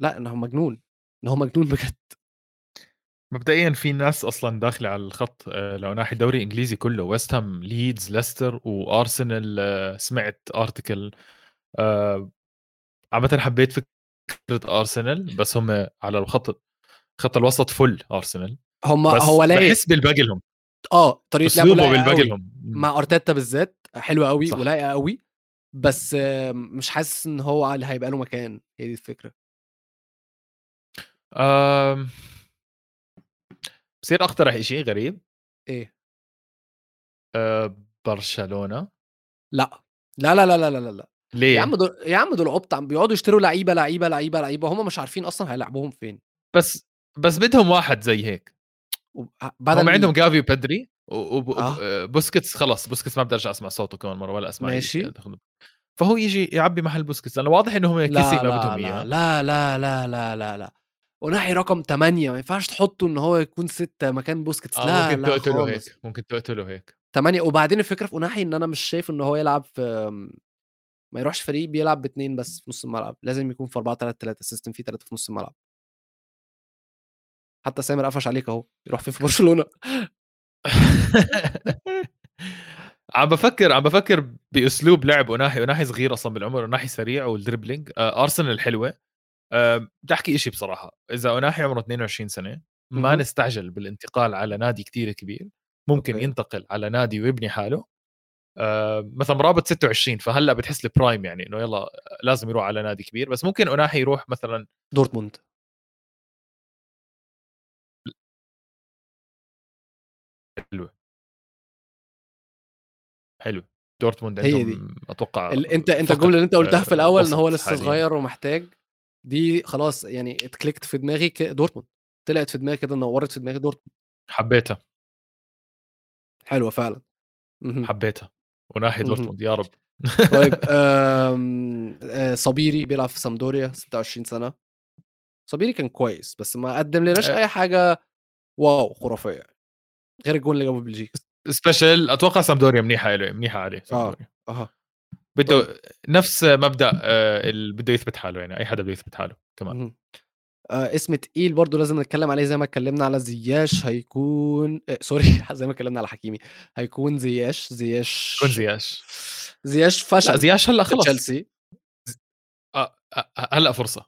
لأ إن هو مجنون إن هو مجنون بجد. مبدئيا في ناس أصلا داخلة على الخط آه، لو ناحية الدوري الانجليزي كله ويست هام ليدز ليستر وارسنال سمعت article آه، عامة حبيت فكرة ارسنال بس هم على الخط خط الوسط فل ارسنال هم بس هو لايق. بحس بالباقي لهم آه طريقة لعبه بالباقي. لهم مع أرتيتا بالذات حلوة قوي. ولايقة قوي بس آه، مش حاسس إن هو اللي هيبقى له مكان. هي دي الفكرة. بصير أقترح شيء غريب؟ إيه. آه، برشلونة. لأ. لا لا لا لا لا لا ليه يا عم دول يا عم دول عبط عم بيقعدوا يشتروا لعيبة لعيبة لعيبة لعيبة هم مش عارفين أصلا هيلعبوهم فين. بس بس بدهم واحد زي هيك. هم عندهم جافي وبدري آه. وبوسكيتس خلص بوسكيتس ما بدي أرجع أسمع صوته كمان مرة ولا أسمع ماشي. دخل. فهو يجي يعبي محل بوسكيتس لأنه واضح إنه هم لا كيسي ما بدهم إياه. لا لا لا لا لا لا. اوناحي رقم 8 ما ينفعش تحطه إن هو يكون 6 مكان بوسكيتس آه لا ممكن لا تقتله خالص. هيك ممكن تقتله هيك. 8 وبعدين الفكرة في اوناحي إن أنا مش شايف إن هو يلعب في ما يروحش فريق بيلعب باثنين بس في نص الملعب لازم يكون في 4 3 3 system فيه ثلاثة في نص الملعب. حتى سامر قفش عليك أهو يروح فين في برشلونة؟ عم بفكر عم بفكر بأسلوب لعب وناحي وناحي صغير أصلا بالعمر وناحي سريع وال dribbling آه أرسنال حلوة. بدي أحكي شيء بصراحة. إذا وناحي عمره 22 سنة ما. نستعجل بالانتقال على نادي كتير كبير. ممكن okay. ينتقل على نادي ويبني حاله. آه مثلا مرابط 26 فهلأ بتحس لي prime يعني إنه يلا لازم يروح على نادي كبير. بس ممكن اوناحي يروح مثلا دورتموند. حلوة. حلو. دورتموند هي عندهم أتوقع ال... أنت أنت الجمله اللي أنت قلتها آه، في الأول ان وسط هو لسه. صغير ومحتاج. دي خلاص يعني اتكليكت في دماغي دورتموند. طلعت في دماغي كده نورت في دماغي دورتموند. حبيتها. حلوة فعلا. حبيتها. وناحيه مهم. دورتموند يا رب. طيب آم، آه، صبيري بيلعب في سامدوريا 26 سنة. صبيري كان كويس بس ما قدم لناش آه. أي حاجة wow خرافية. غير الجول اللي جابه بلجيكا. special أتوقع سامدوريا منيحة له منيحة عليه آه أها. بده نفس مبدأ آه، اللي بده يثبت حاله يعني أي حدا بده يثبت حاله كمان. آه اسم تقيل برضو لازم نتكلم عليه زي ما اتكلمنا على زياش هيكون آه sorry زي ما اتكلمنا على حكيمي. هيكون زياش زياش كون زياش. زياش فشل. زياش هلأ خلص تشيلسي. آه، آه، هلأ فرصة.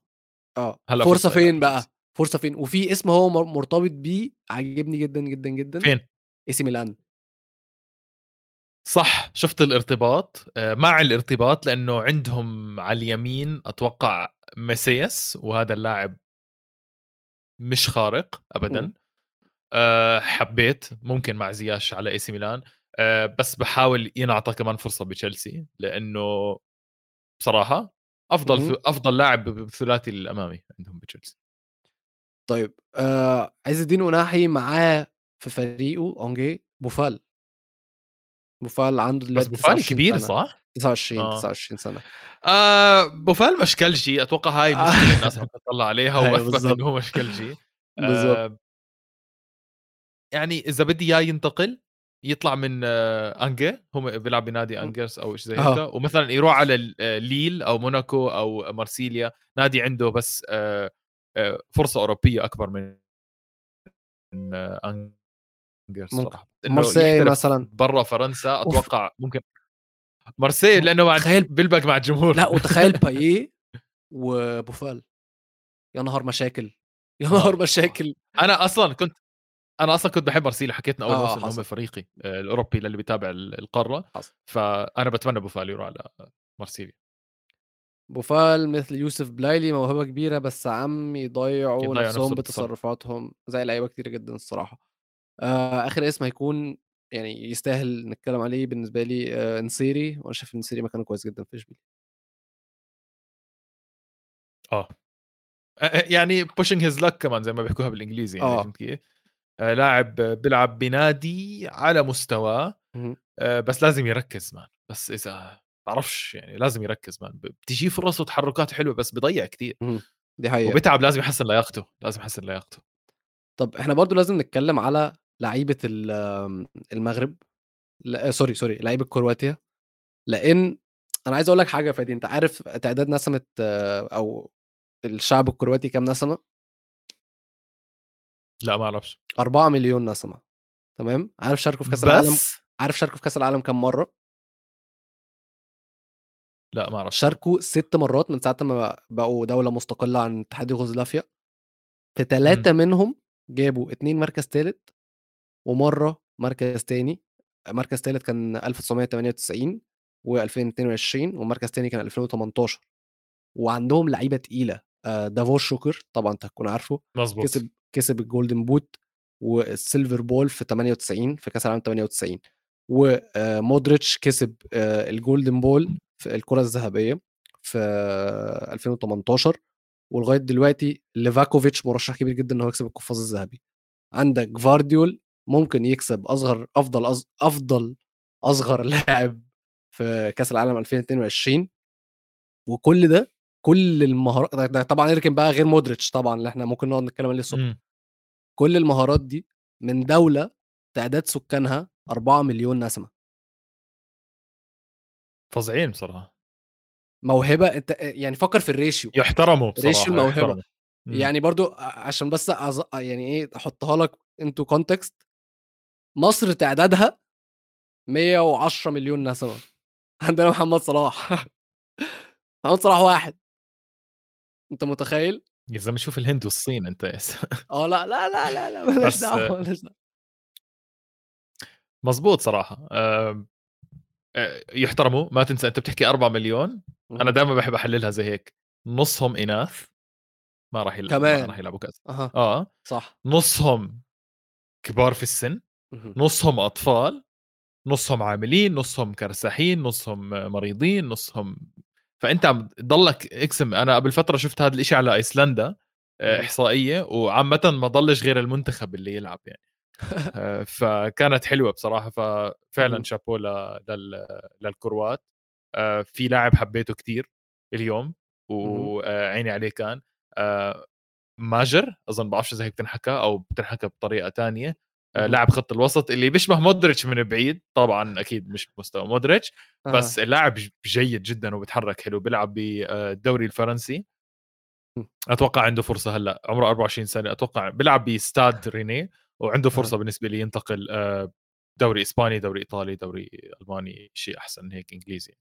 آه هلأ فرصة فرصة، فين هلا بقى. فرصة فين؟ وفي اسم هو مر- مرتبط بيه عاجبني جدا جدا جدا. فين؟ إي سي ميلان. صح شفت الارتباط آه، مع الارتباط لأنه عندهم على اليمين أتوقع ميسياس وهذا اللاعب مش خارق ابدا. أه حبيت ممكن مع زياش على إي سي ميلان أه بس بحاول ينعطى كمان فرصة بتشيلسي لأنه بصراحة أفضل. أفضل لاعب بالثلاثي الأمامي عندهم بتشيلسي طيب آآ عز الدين أُناحي معاه في فريقه أونجي بوفال. بوفال عنده بس دلوقتي بوفال 29 كبير سنة، صح؟ 29 آه. 29 سنة. آآ بوفال مشكلجي أتوقع هاي المشكلة الناس عم تطلّع عليها بالضبط. إنه هو مشكلجي. بالضبط. آآ يعني إذا بدي إياه ينتقل يطلع من أنجي هو بيلعب بنادي إمم. أنجرز أو شي زي هيك آه. ومثلًا يروح على ال ليل أو موناكو أو مارسيليا نادي عنده بس آآ آآ فرصة أوروبية أكبر من من أنجرز يحترف مثلًا. برّا فرنسا أوف! أتوقع ممكن مارسيل لإنه مع تخيل بيلبق مع الجمهور. لأ وتخيل باييه وبوفال. يا نهار مشاكل، يا آه، نهار آه. مشاكل. أنا أصلًا كنت أنا أصلًا كنت باحب مارسيليا حكيت من أول آه موسم هم. فريقي آآ الأوروبي للي بيتابع ال القارة، حصل. فأنا باتمنى بوفال يروح على مارسيليا. بوفال مثل يوسف بلايلي موهبة كبيرة، بس عم يضيّعوا يضيّع نفسه نفسهم. بتصرفاتهم زي لعيبة كتيرة جدًا الصراحة. آآ آخر اسم هيكون يعني يستاهل نتكلم عليه بالنسبة لي آآ نصيري، وأنا شايف نصيري مكانه كويس جدًا في إشبيليا. آه. أ أ يعني pushing his luck كمان زي ما بيحكوها بالإنجليزي يعني آه. فهمت كيف؟ آآ لاعب بيلعب بنادي على مستواه. آآ بس لازم يركّز مان، بس إذا بعرفش يعني لازم يركّز مان، ب بتيجيه فرص وتحركات حلوة بس بيضيّع كتير. اهم. دي حقيقة. وبيتعب لازم يحسّن لياقته، لازم يحسّن لياقته. طب إحنا برضه لازم نتكلم على آمم المغرب لأ sorry sorry لعيبة كرواتيا، لإن أنا عايز أقول لك حاجة يا فادي، أنت عارف تعداد نسمة أو الشعب الكرواتي كام نسمة؟ لأ ما أعرفش. 4.000.000 نسمة تمام؟ عارف شاركوا في كأس العالم؟ عارف شاركوا في كأس العالم كام مرّة؟ لأ ما أعرفش. شاركوا 6 مرات من ساعة ما بقوا دولة مستقلة عن اتحاد يوغوسلافيا. في إمم. 3 منهم جابوا 2 مركز تالت، ومرّة مركز تاني، مركز تالت كان 1998 و2022 ومركز تاني كان 2018 وعندهم لعيبة تقيلة آآ دافور شوكر طبعًا أنت هتكون عارفه، مضبوط. كسب كسب ال Golden Boot وال Silver Ball في 98 في كأس العالم 98 وآآ مودريتش كسب آآ ال Golden Ball في الكرة الذهبية في 2018 ولغاية دلوقتي ليفاكوفيتش مرشح كبير جدًا إن هو يكسب القفاز الذهبي. عندك جفارديول ممكن يكسب أصغر أفضل أص أفضل أصغر لاعب في كأس العالم 2022 وكل ده كل المهارا ده ده طبعًا اركن بقى غير مودريتش طبعًا اللي إحنا ممكن نقعد نتكلم عليه للصبح. إمم. كل المهارات دي من دولة تعداد سكانها 4.000.000 نسمة. فظيعين بصراحة. موهبة أنت أ يعني فكّر في الratio يُحترموا بصراحة، الموهبة. يُحترموا. إمم. يعني برضه ع عشان بس أظ يعني إيه أحطها لك into context مصر تعدادها 110.000.000 نسمة عندنا محمد صلاح محمد صلاح واحد. أنت متخيل؟ يا زلمة شوف الهند والصين آه لأ، لا، لا، لا، لا ما لناش بس دعوة ما لناش دعوة. مضبوط صراحة. آمم آآ يُحترموا، ما تنسى أنت بتحكي 4.000.000 أنا اهم. دايمًا باحب أحللها زي هيك، نُصهم إناث ما راح يل ما راح كمان! يلعبوا كأس أها. آه. صح. نُصهم كبار في السن،. نُصهم أطفال، نُصهم عاملين، نُصهم كرساحين، نُصهم مريضين، نُصهم فأنت عم ضلّك اقسم أنا قبل فترة شُفت هذا الإشي على أيسلندا آآ اهم. إحصائية وعامةً ما ضلّش غير المنتخب اللي يلعب يعني. آآ فكانت حلوة بصراحة، ففعلًا ل لل للكروات. آآ في لاعب حبيته كتير اليوم. وعيني عليه كان ماجر ما بعرفش إذا هيك بتنحكى أو بتنحكى بطريقة تانية،. لاعب خط الوسط اللي بيشبه مودريتش من بعيد، طبعًا أكيد مش بمستوى مودريتش، أها. بس اللاعب ج جيد جدًا وبيتحرك حلو، بيلعب بالدوري الفرنسي. إمم. أتوقع عنده فرصة هلأ، عمره 24 سنة، أتوقع بيلعب بstade Rennais وعنده أها. فرصة بالنسبة لي ينتقل دوري إسباني، دوري إيطالي، دوري ألماني، شيء أحسن من هيك إنجليزي.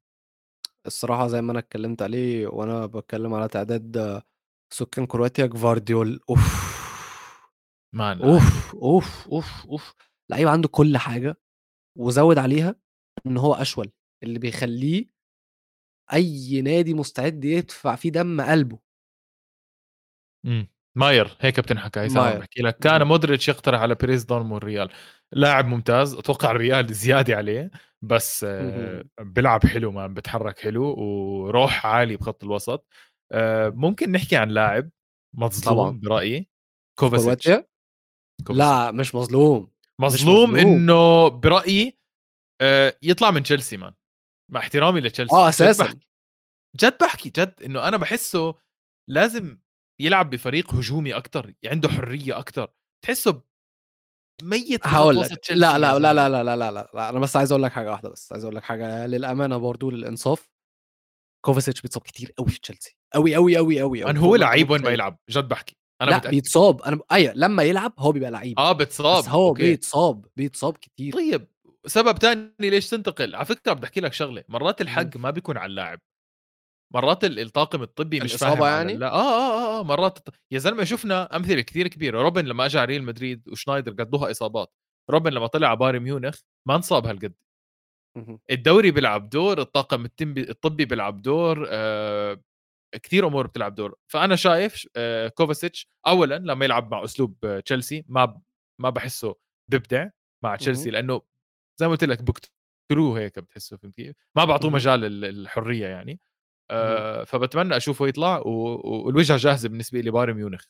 الصراحة زي ما أنا اتكلمت عليه وأنا باتكلم على تعداد سكان كرواتيا جفارديول أوف! مان لعيب. أوف، أوف، أوف، أوف! لعيب عنده كل حاجة وزوِّد عليها إن هو أشول، اللي بيخلّيه أي نادي مستعد يدفع فيه دم قلبه. إمم. ماير هيك بتنحكى هي ماير. بحكي لك كان. مودريتش يقترح على بيريز دورمو الريال لاعب ممتاز أتوقع الريال زيادة عليه بس آه،. بيلعب حلو ما بتحرك حلو وروح عالي بخط الوسط آه، ممكن نحكي عن لاعب مظلوم برأيي كوفاسيتش كوفاسيتش. لا مش مظلوم مظلوم مظلوم. إنه برأيي آه، يطلع من تشيلسي مان مع احترامي لتشيلسي. آه جد أساسا. بحكي جد بحكي جد إنه أنا بحسه لازم يلعب بفريق هجومي أكثر عنده حرية أكثر تحسه ميت هقول لك. لا لا لا. لا لا لا لا لا أنا بس عايز أقول لك حاجة واحدة بس عايز أقول لك حاجة للأمانة برضو للإنصاف. كوفاسيتش بيتصاب كتير قوي في تشيلسي قوي قوي قوي قوي من هو لعيب وين ما يلعب جد بحكي. أنا لأ متأكد. بيتصاب أنا أيوه لما يلعب هو بيبقى لعيب آه بتصاب بس هو okay. بيتصاب بيتصاب كتير طيب سبب تاني ليش تنتقل على فكرة بدي احكي لك شغلة مرات. الحق ما بيكون على اللاعب مرات ال- الطاقم الطبي مش فاهم يعني؟ اللا- آه آه آه, آه مرات يا زلمة شفنا أمثلة كثير كبيرة روبن لما أجى على ريال مدريد وشنايدر قضوها إصابات روبن لما طلع على بايرن ميونخ ما انصاب هالقد. الدوري بيلعب دور الطاقم الطبي الطبي بيلعب دور آه كثير أمور بتلعب دور. فأنا شايف آه كوفاسيتش اولا لما يلعب مع أسلوب آه، تشيلسي ما ما بحسه ببدع مع تشيلسي لأنه زي ما قلت لك بكتروه هيك بتحسه فهمت كيف؟ ما بعطوه. مجال ال- الحرية يعني. آه فبتمنى أشوفه يطلع والوجهة جاهزة بالنسبة لي بايرن ميونخ.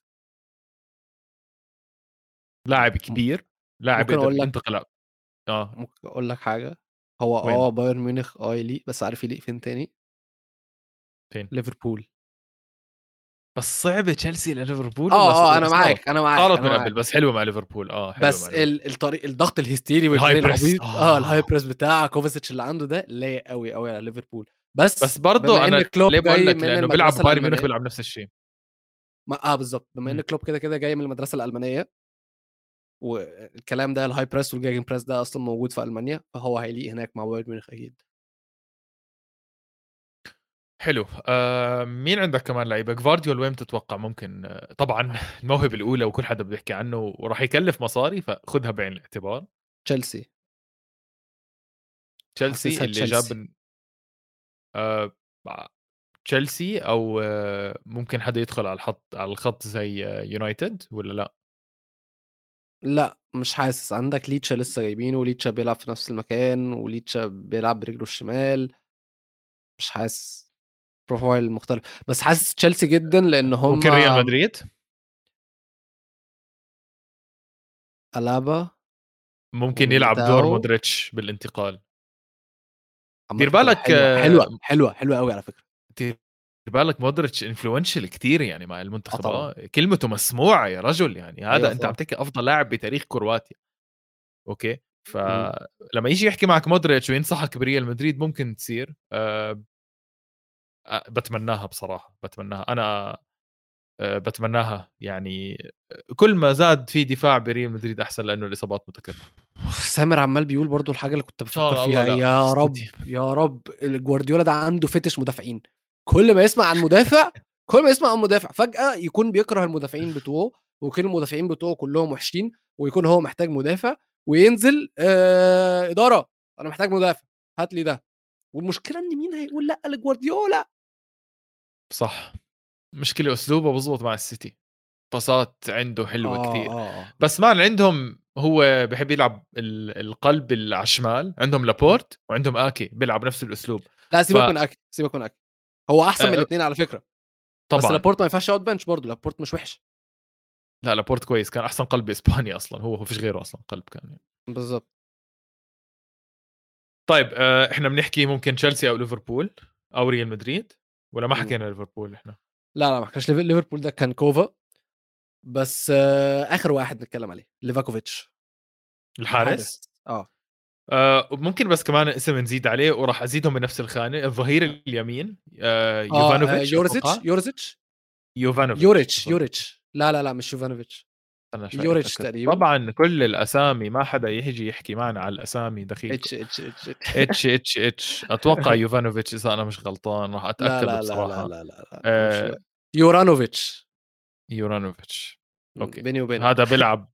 لاعب كبير لاعب ممكن لك- ينتقل آه. ممكن أقول لك حاجة. هو؟ آه بايرن ميونخ آه يليق بس عارف يليق فين تاني؟ فين؟ ليفربول. بس صعبه تشيلسي لليفربول آه ولا آه أنا؟ معاك أنا معاك صارت أنا من معاك. قبل بس حلوة مع ليفربول. آه حلوة بس الطريق الضغط الهستيري ال high والجري press. العبيط آه. آه ال high press بتاع كوفاسيتش اللي عنده ده لايق قوي قوي على ليفربول. بس بس برضه أنا ليه بقول لك من لأنه بيلعب المدرسة بايرن ميونخ بيلعب نفس الشيء. ما آه بالظبط. بما إن. كلوب كده كده جاي من المدرسة الألمانية والكلام ده ال high press وال gegenpress ده أصلا موجود في ألمانيا فهو هيليق هناك مع بايرن ميونخ أكيد. حلو. آه مين عندك كمان لعيبة؟ جفارديول وين تتوقع ممكن؟ آه طبعا الموهبة الأولى وكل حدا بيحكي عنه وراح يكلف مصاري فخذها بعين الاعتبار. تشيلسي. تشيلسي اللي جاب تشيلسي. آه تشيلسي أو آه ممكن حدا يدخل على الخط على الخط زي آه يونايتد ولا لا؟ لا مش حاسس. عندك ليتشا لسه جايبينه ليتشا بيلعب في نفس المكان وليتشا بيلعب برجله الشمال. مش حاسس. profile مختلف. بس حاسس تشيلسي جدا لأن هم ممكن ريال مدريد؟ ألابا ممكن يلعب دور. مودريتش بالانتقال. دير بالك، حلوة آه، حلوة حلوة حلوة قوي على فكرة. دير بالك مودريتش influential كتير يعني مع المنتخب. طبعاً. آه، كلمته مسموعة يا رجل يعني. هذا أيوة أنت. عم تحكي أفضل لاعب بتاريخ كرواتيا. okay؟ فلما يجي يحكي معك مودريتش وينصحك بريال مدريد ممكن تصير. آه، بتمناها بصراحة بتمناها. أنا بتمناها يعني كل ما زاد في دفاع بريال مدريد أحسن لأنه الإصابات متكررة. سامر عمال بيقول برضو الحاجة اللي كنت بفكر فيها لا. يا رب يا رب جوارديولا ده عنده fetish مدافعين. كل ما يسمع عن مدافع كل ما يسمع عن مدافع فجأة يكون بيكره المدافعين بتوعه ويكون المدافعين بتوعه كلهم وحشين ويكون هو محتاج مدافع وينزل آه إدارة أنا محتاج مدافع هات لي ده. والمشكلة إن مين هيقول لأ لجوارديولا؟ صح. مشكلة أسلوبه بزبط مع السيتي. باصات عنده حلوة آه كثير آه آه. بس مان عندهم هو بحب يلعب ال- القلب على الشمال عندهم لابورت وعندهم آكي بيلعب نفس الأسلوب. لا سيبك ف- من آكي سيبك من آكي. هو أحسن من آه، الاثنين على فكرة. بس طبعا. لابورت ما ينفعش يقعد bench برضه لابورت مش وحش. لا لابورت كويس. كان أحسن قلب إسباني أصلا. هو هو فيش غيره أصلا قلب كان يعني. بالظبط طيب آه، إحنا بنحكي ممكن تشيلسي أو ليفربول أو ريال مدريد ولا ما. حكينا ليفربول إحنا؟ لا لا ما ليف- ليفربول ده كان كوفا بس آه آخر واحد نتكلم عليه ليفاكوفيتش. الحارس؟ آه. آه ممكن بس كمان اسم نزيد عليه وراح أزيدهم بنفس الخانة الظهير اليمين آه آه يوفانوفيتش يورزيتش أتوقع. يورزيتش يوفانوفيتش يوريتش. يوريتش. لا لا لا مش يوفانوفيتش. استنى شوي يوريتش. تقريباً. طبعا كل الأسامي ما حدا يجي يحكي معنا على الأسامي دقيق إتش إتش إتش إتش إتش إتش أتوقع يوفانوفيتش إذا أنا مش غلطان راح لا أتأكد لا لا بصراحة لا لا لا, لا. آه، مش- يورانوفيتش يورانوفيتش أوكي. بيني وبينك هذا بيلعب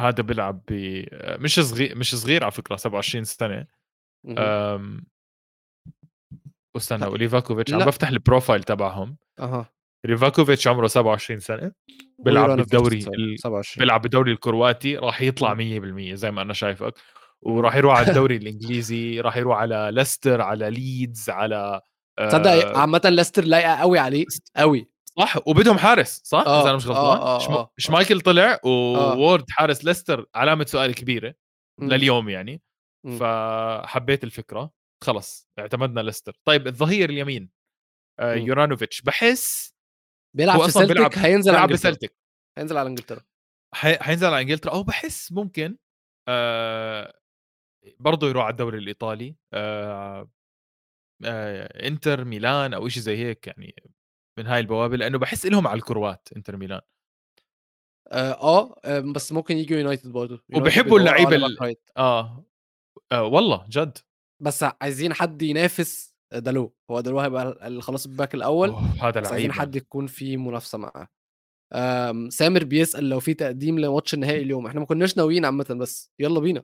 هذا بيلعب ب مش صغير مش صغير على فكرة 27 سنة. أم... واستنى لا. وليفاكوفيتش عم لا. بفتح ال profile تبعهم أها ليفاكوفيتش عمره 27 سنة بيلعب بالدوري ال... 27 بيلعب بالدوري الكرواتي راح يطلع 100% زي ما أنا شايفك وراح يروح على الدوري الإنجليزي راح يروح على ليستر على ليدز على تصدق آه، عامة ليستر لايقة قوي عليه قوي صح وبدهم حارس صح آه، اذا أنا مش غلطان آه، آه، آه. شمايكل طلع وورد حارس ليستر علامة سؤال كبيرة مم. لليوم يعني مم. فحبيت الفكرة خلص اعتمدنا ليستر طيب الظهير اليمين آه،. يورانوفيتش بحس بيلعب في سلتك بيلعب- هينزل على بيلعب إنجلترا. بسلتك هينزل على إنجلترا. حينزل على إنجلترا. أو بحس ممكن آه برضه يروح على الدوري الإيطالي آه آه إنتر ميلان أو شيء زي هيك يعني من هاي البوابة لأنه بحس لهم على الكروات إنتر ميلان. آه آه، بس ممكن يجوا يونايتد برضه. يونايتد وبحبوا بيدوروا اللعيبة على ال- back right. آه, آه والله جد. بس عايزين حد ينافس دالو هو دالو هيبقى خلاص ال back الأول هذا بس عايزين لعيب حد يكون في منافسة معاه. آم، سامر بيسأل لو في تقديم لماتش النهائي اليوم. إحنا ما كناش ناويين عامة بس يلا بينا.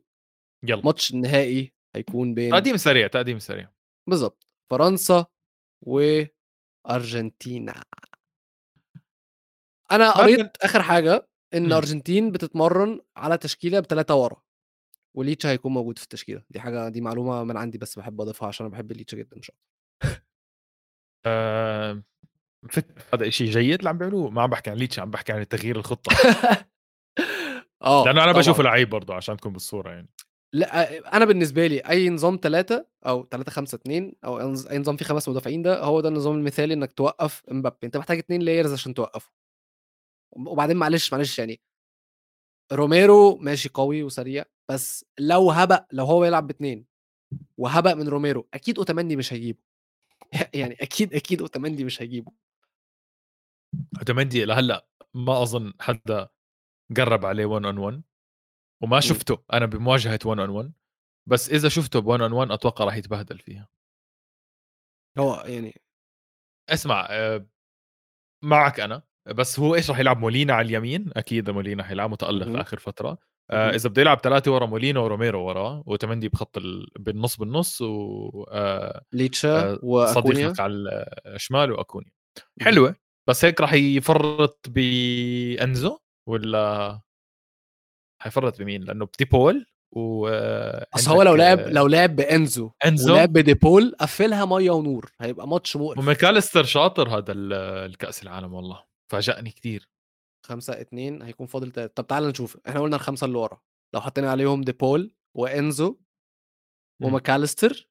يلا. ماتش النهائي هيكون بين تقديم سريع تقديم سريع. بالظبط فرنسا وأرجنتينا. أنا قريت آخر حاجة إن. أرجنتين بتتمرن على تشكيلة بثلاثه ورا. وليتشا هيكون موجود في التشكيلة. دي حاجة دي معلومة من عندي بس بحب أضيفها عشان أنا بحب ليتشا جدا مش أكتر. آه هذا شيء جيد اللي عم بيعملوه؟ ما عم بحكي عن ليتش عم بحكي عن تغيير الخطة. آه لأنه أنا. بشوفه لعيب برضه عشان تكون بالصورة يعني. لا أنا بالنسبة لي أي نظام ثلاثة أو 3 5 2 أو أي نظام فيه خمس مدافعين ده هو ده النظام المثالي إنك توقف امبابي أنت محتاج اتنين layers عشان توقفه. وبعدين معلش معلش يعني روميرو ماشي قوي وسريع بس لو هبق لو هو يلعب باتنين وهبق من روميرو أكيد اوتامندي مش هيجيبه. يعني أكيد أكيد اوتامندي مش هيجيبه. اوتومندي لهلا ما أظن حدا قرب عليه 1 on 1 وما شفته. أنا بمواجهة 1 اون 1 بس إذا شفته ب 1 on 1 أتوقع راح يتبهدل فيها. هو يعني اسمع آه، معك أنا بس هو إيش راح يلعب؟ مولينا على اليمين؟ أكيد مولينا حيلعب متألق. آخر فترة. آه. إذا بده يلعب ثلاثة ورا مولينا وروميرو وراه وتمندي بخط ال... بالنص بالنص و آه ليتشا آه، وأكونيا؟ صديقك على الشمال وأكونيا. حلوة. بس هيك راح يفرط بانزو ولا حيفرط بمين؟ لأنه بديبول و آه، أصل هو لو لعب آه، لو لعب بأنزو أنزو؟ ولعب بديبول قفلها مية ونور. هيبقى ماتش مقرف. وميكاليستر شاطر هذا ال- الكأس العالم والله. فاجأني كثير خمسة اتنين هيكون فاضل تلاتة. طب تعال نشوف. إحنا قلنا الخمسة اللي ورا. لو حطينا عليهم ديبول وإنزو. وماكاليستر.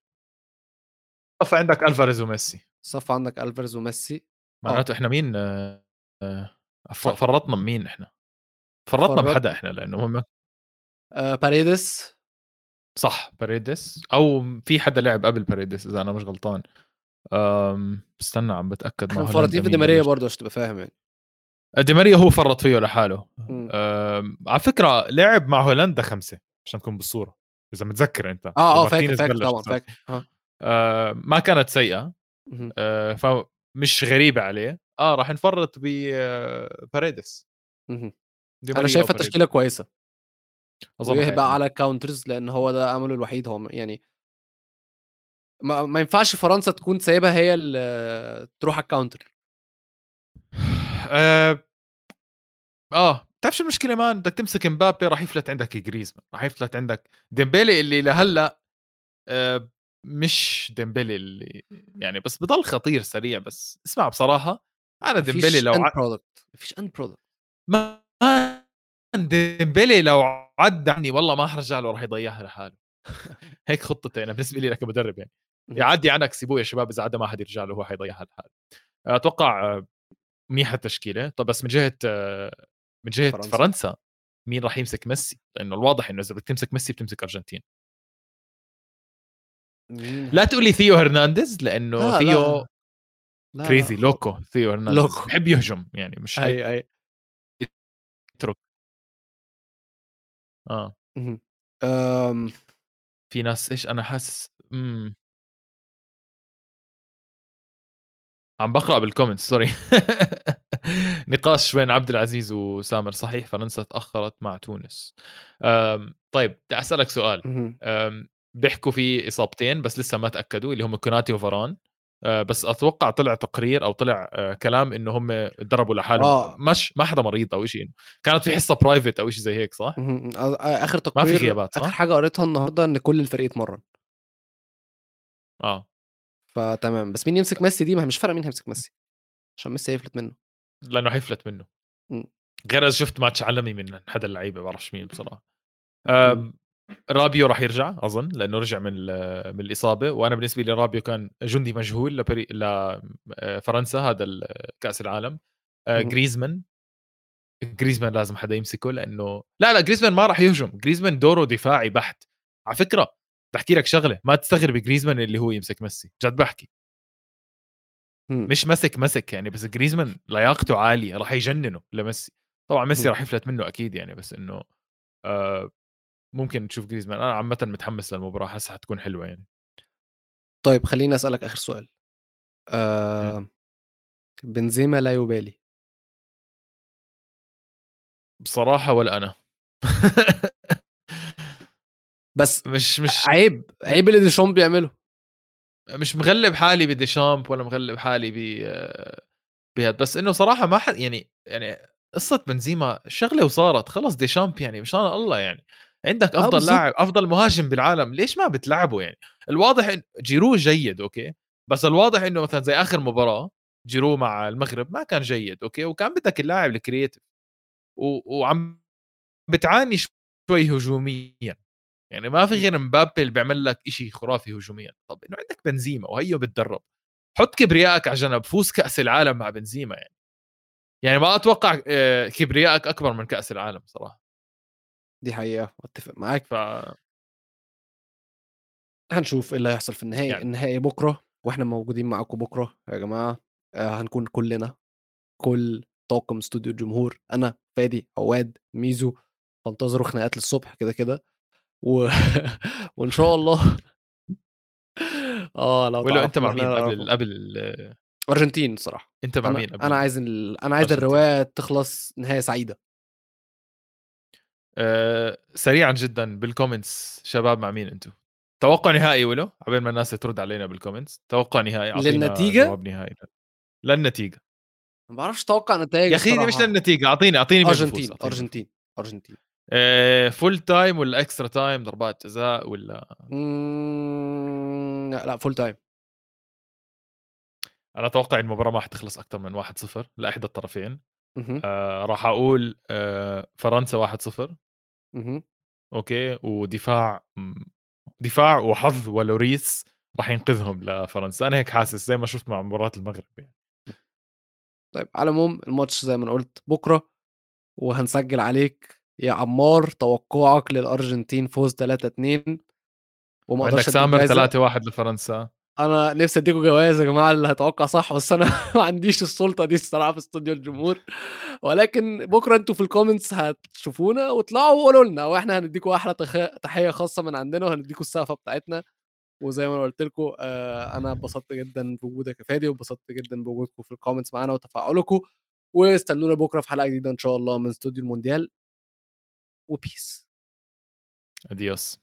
فعندك ألفاريز وميسي. صف عندك الفارز وميسي. معناته إحنا مين؟ آه، آه، فرطنا بمين إحنا؟ فرطنا فرط- بحدا إحنا لأنه هم آه باريدس صح باريدس أو في حدا لعب قبل باريدس إذا أنا مش غلطان. استنى عم بتأكد إحنا مع مفرطين في دي ماريا. برضه عشان تبقى فاهم يعني. دي ماريا هو فرط فيه لحاله. على فكرة لعب مع هولندا خمسة عشان تكون بالصورة إذا متذكر أنت. آه آه فاكر فاكر طبعا. فاكر. آه. أه، ما كانت سيئة. أه، فمش غريبة عليه. آه راح نفرط بباريدس مهم. دي ماريا أنا شايفها وباريدس. تشكيلة كويسة. حيكون. على counters لأن هو ده امله الوحيد. هو يعني ما, ما ينفعش فرنسا تكون سايبها هي اللي تروح على ال counter آه آه بتعرف شو المشكلة man؟ بدك تمسك مبابي راح يفلت عندك جريزمان راح يفلت عندك ديمبيلي اللي لهلأ آه مش ديمبيلي اللي يعني بس بضل خطير سريع بس اسمع بصراحة أنا ديمبيلي لو end. product مفيش end product ما ديمبيلي لو عد عني والله ما حرجع له راح يضيعها لحاله. هيك خطتي أنا بالنسبة لي كمدرب يعني. يعدي عنك سيبوه يا شباب إذا عدا ما حد يرجع له هو حيضيعها لحاله أتوقع آه، منيحه التشكيلة طب بس من جهة من جهة فرنسا. فرنسا, مين راح يمسك ميسي؟ لأنه الواضح إنه إذا بدك تمسك ميسي بتمسك أرجنتين لا تقول لي ثيو هرنانديز لأنه لا، ثيو لا. لا crazy لا. loco ثيو هرنانديز loco. بحب يهجم يعني مش أي أي يترك آه. أم، في ناس إيش أنا حاسس إمم عم بقرأ بال comments sorry نقاش بين عبد العزيز وسامر صحيح فرنسا تأخرت مع تونس. طيب بدي أسألك سؤال. بيحكوا في إصابتين بس لسه ما تأكدوا اللي هم كوناتي وفاران. آه، بس أتوقع طلع تقرير أو طلع آه، كلام إنه هم ضربوا لحالهم. آه. مش ما حدا مريض أو شيء كانت في حصة private أو شيء زي هيك صح؟ آخر ما في تقرير غيابات آخر صح؟ حاجة قريتها النهارده إن كل الفريق اتمرن آه. فتمام بس مين يمسك ميسي دي؟ ما مش فارقة مين هيمسك ميسي عشان ميسي هيفلت منه. لأنه حيفلت منه. مم. غير إذا شفت ماتش عالمي من حدا اللعيبه بعرفش مين بصراحة. مم. آم، رابيو راح يرجع أظن لأنه رجع من من الإصابة وأنا بالنسبة لي رابيو كان جندي مجهول لبري... لفرنسا هذا ال- كأس العالم. آه،. جريزمان. جريزمان لازم حدا يمسكه لأنه لا لا جريزمان ما راح يهجم. جريزمان دوره دفاعي بحت. على فكرة بحكي لك شغلة ما تستغرب جريزمان اللي هو يمسك ميسي جد بحكي. مش مسك مسك يعني بس جريزمان لياقته عالية راح يجننه لميسي. طبعا ميسي. راح يفلت منه أكيد يعني بس إنه آه ممكن نشوف جريزمان. أنا عامه متحمس للمباراة حاسها حتكون حلوة يعني. طيب خليني أسألك آخر سؤال. آه بنزيما لا يبالي. بصراحة ولا أنا. بس مش مش عيب عيب اللي ديشامب بيعمله. مش مغلب حالي بديشامب ولا مغلب حالي ب بهذا بس إنه صراحة ما حد يعني يعني قصة بنزيما شغلة وصارت. خلص ديشامب يعني مشان الله يعني. عندك آه، أفضل. لاعب أفضل مهاجم بالعالم. ليش ما بتلعبه يعني؟ الواضح إن جيرو جيد okay. بس الواضح إنه مثلا زي آخر مباراة جيرو مع المغرب ما كان جيد okay. وكان بدك اللاعب ال creative. و... وعم بتعاني شوي هجوميا. يعني ما في غير مبابي اللي بيعمل لك شيء خرافي هجوميا. طب إنه عندك بنزيما وهيو بتدرب. حط كبريائك على جنب فوز كأس العالم مع بنزيما يعني. يعني ما أتوقع آه، كبريائك أكبر من كأس العالم صراحة. دي حقيقة أتفق معاك. ف هنشوف إيه اللي هيحصل في النهائي يعني. النهائي بكرة وإحنا موجودين معاكم بكرة يا جماعة. آه هنكون كلنا كل طاقم استوديو الجمهور أنا فادي عواد ميزو فانتظروا خناقات للصبح كده كده. و... وإن شاء الله آه لو ولو أنت مع مين قبل. قبل ال- أرجنتين الصراحة. أنت مع مين أنا عايز ال... أنا عايز. الرواية تخلص نهاية سعيدة. آه، سريعا جدا بال comments شباب مع مين أنتم توقع نهائي ولو؟ قبل ما الناس ترد علينا بال comments توقع نهائي للنتيجة؟ جواب نهائي. للنتيجة. ما بعرفش أتوقع نتائج يا أخي مش للنتيجة أعطيني أعطيني أرجنتين أرجنتين أرجنتين. آه، full time ولا extra time ضربات جزاء ولا مم... لا لا full time أنا أتوقع المباراة ما حتخلص أكثر من 1-0 لإحدى الطرفين. آه راح أقول آه فرنسا 1-0 مهم. okay ودفاع دفاع وحظ ولوريس راح ينقذهم لفرنسا أنا هيك حاسس زي ما شفت مع مباراة المغرب يعني. طيب على العموم الماتش زي ما قلت بكرة وهنسجل عليك يا عمار توقعك للأرجنتين فوز 3 2 وما أديك سامر جايزة. 3-1 لفرنسا أنا نفسي اديكم جوائز يا جماعة اللي هيتوقع صح بس أنا ما عنديش السلطة دي الصراحة في استوديو الجمهور ولكن بكرة أنتوا في ال comments هتشوفونا واطلعوا وقولوا لنا وإحنا هنديكم أحلى. تحية خاصة من عندنا وهنديكم السقفة بتاعتنا وزي ما أنا قلت لكم آه أنا اتبسطت جدا بوجودك يا فادي واتبسطت جدا بوجودكم في الكومنتس معانا وتفاعلكم واستنونا بكرة في حلقة جديدة إن شاء الله من استوديو المونديال وبيس اديوس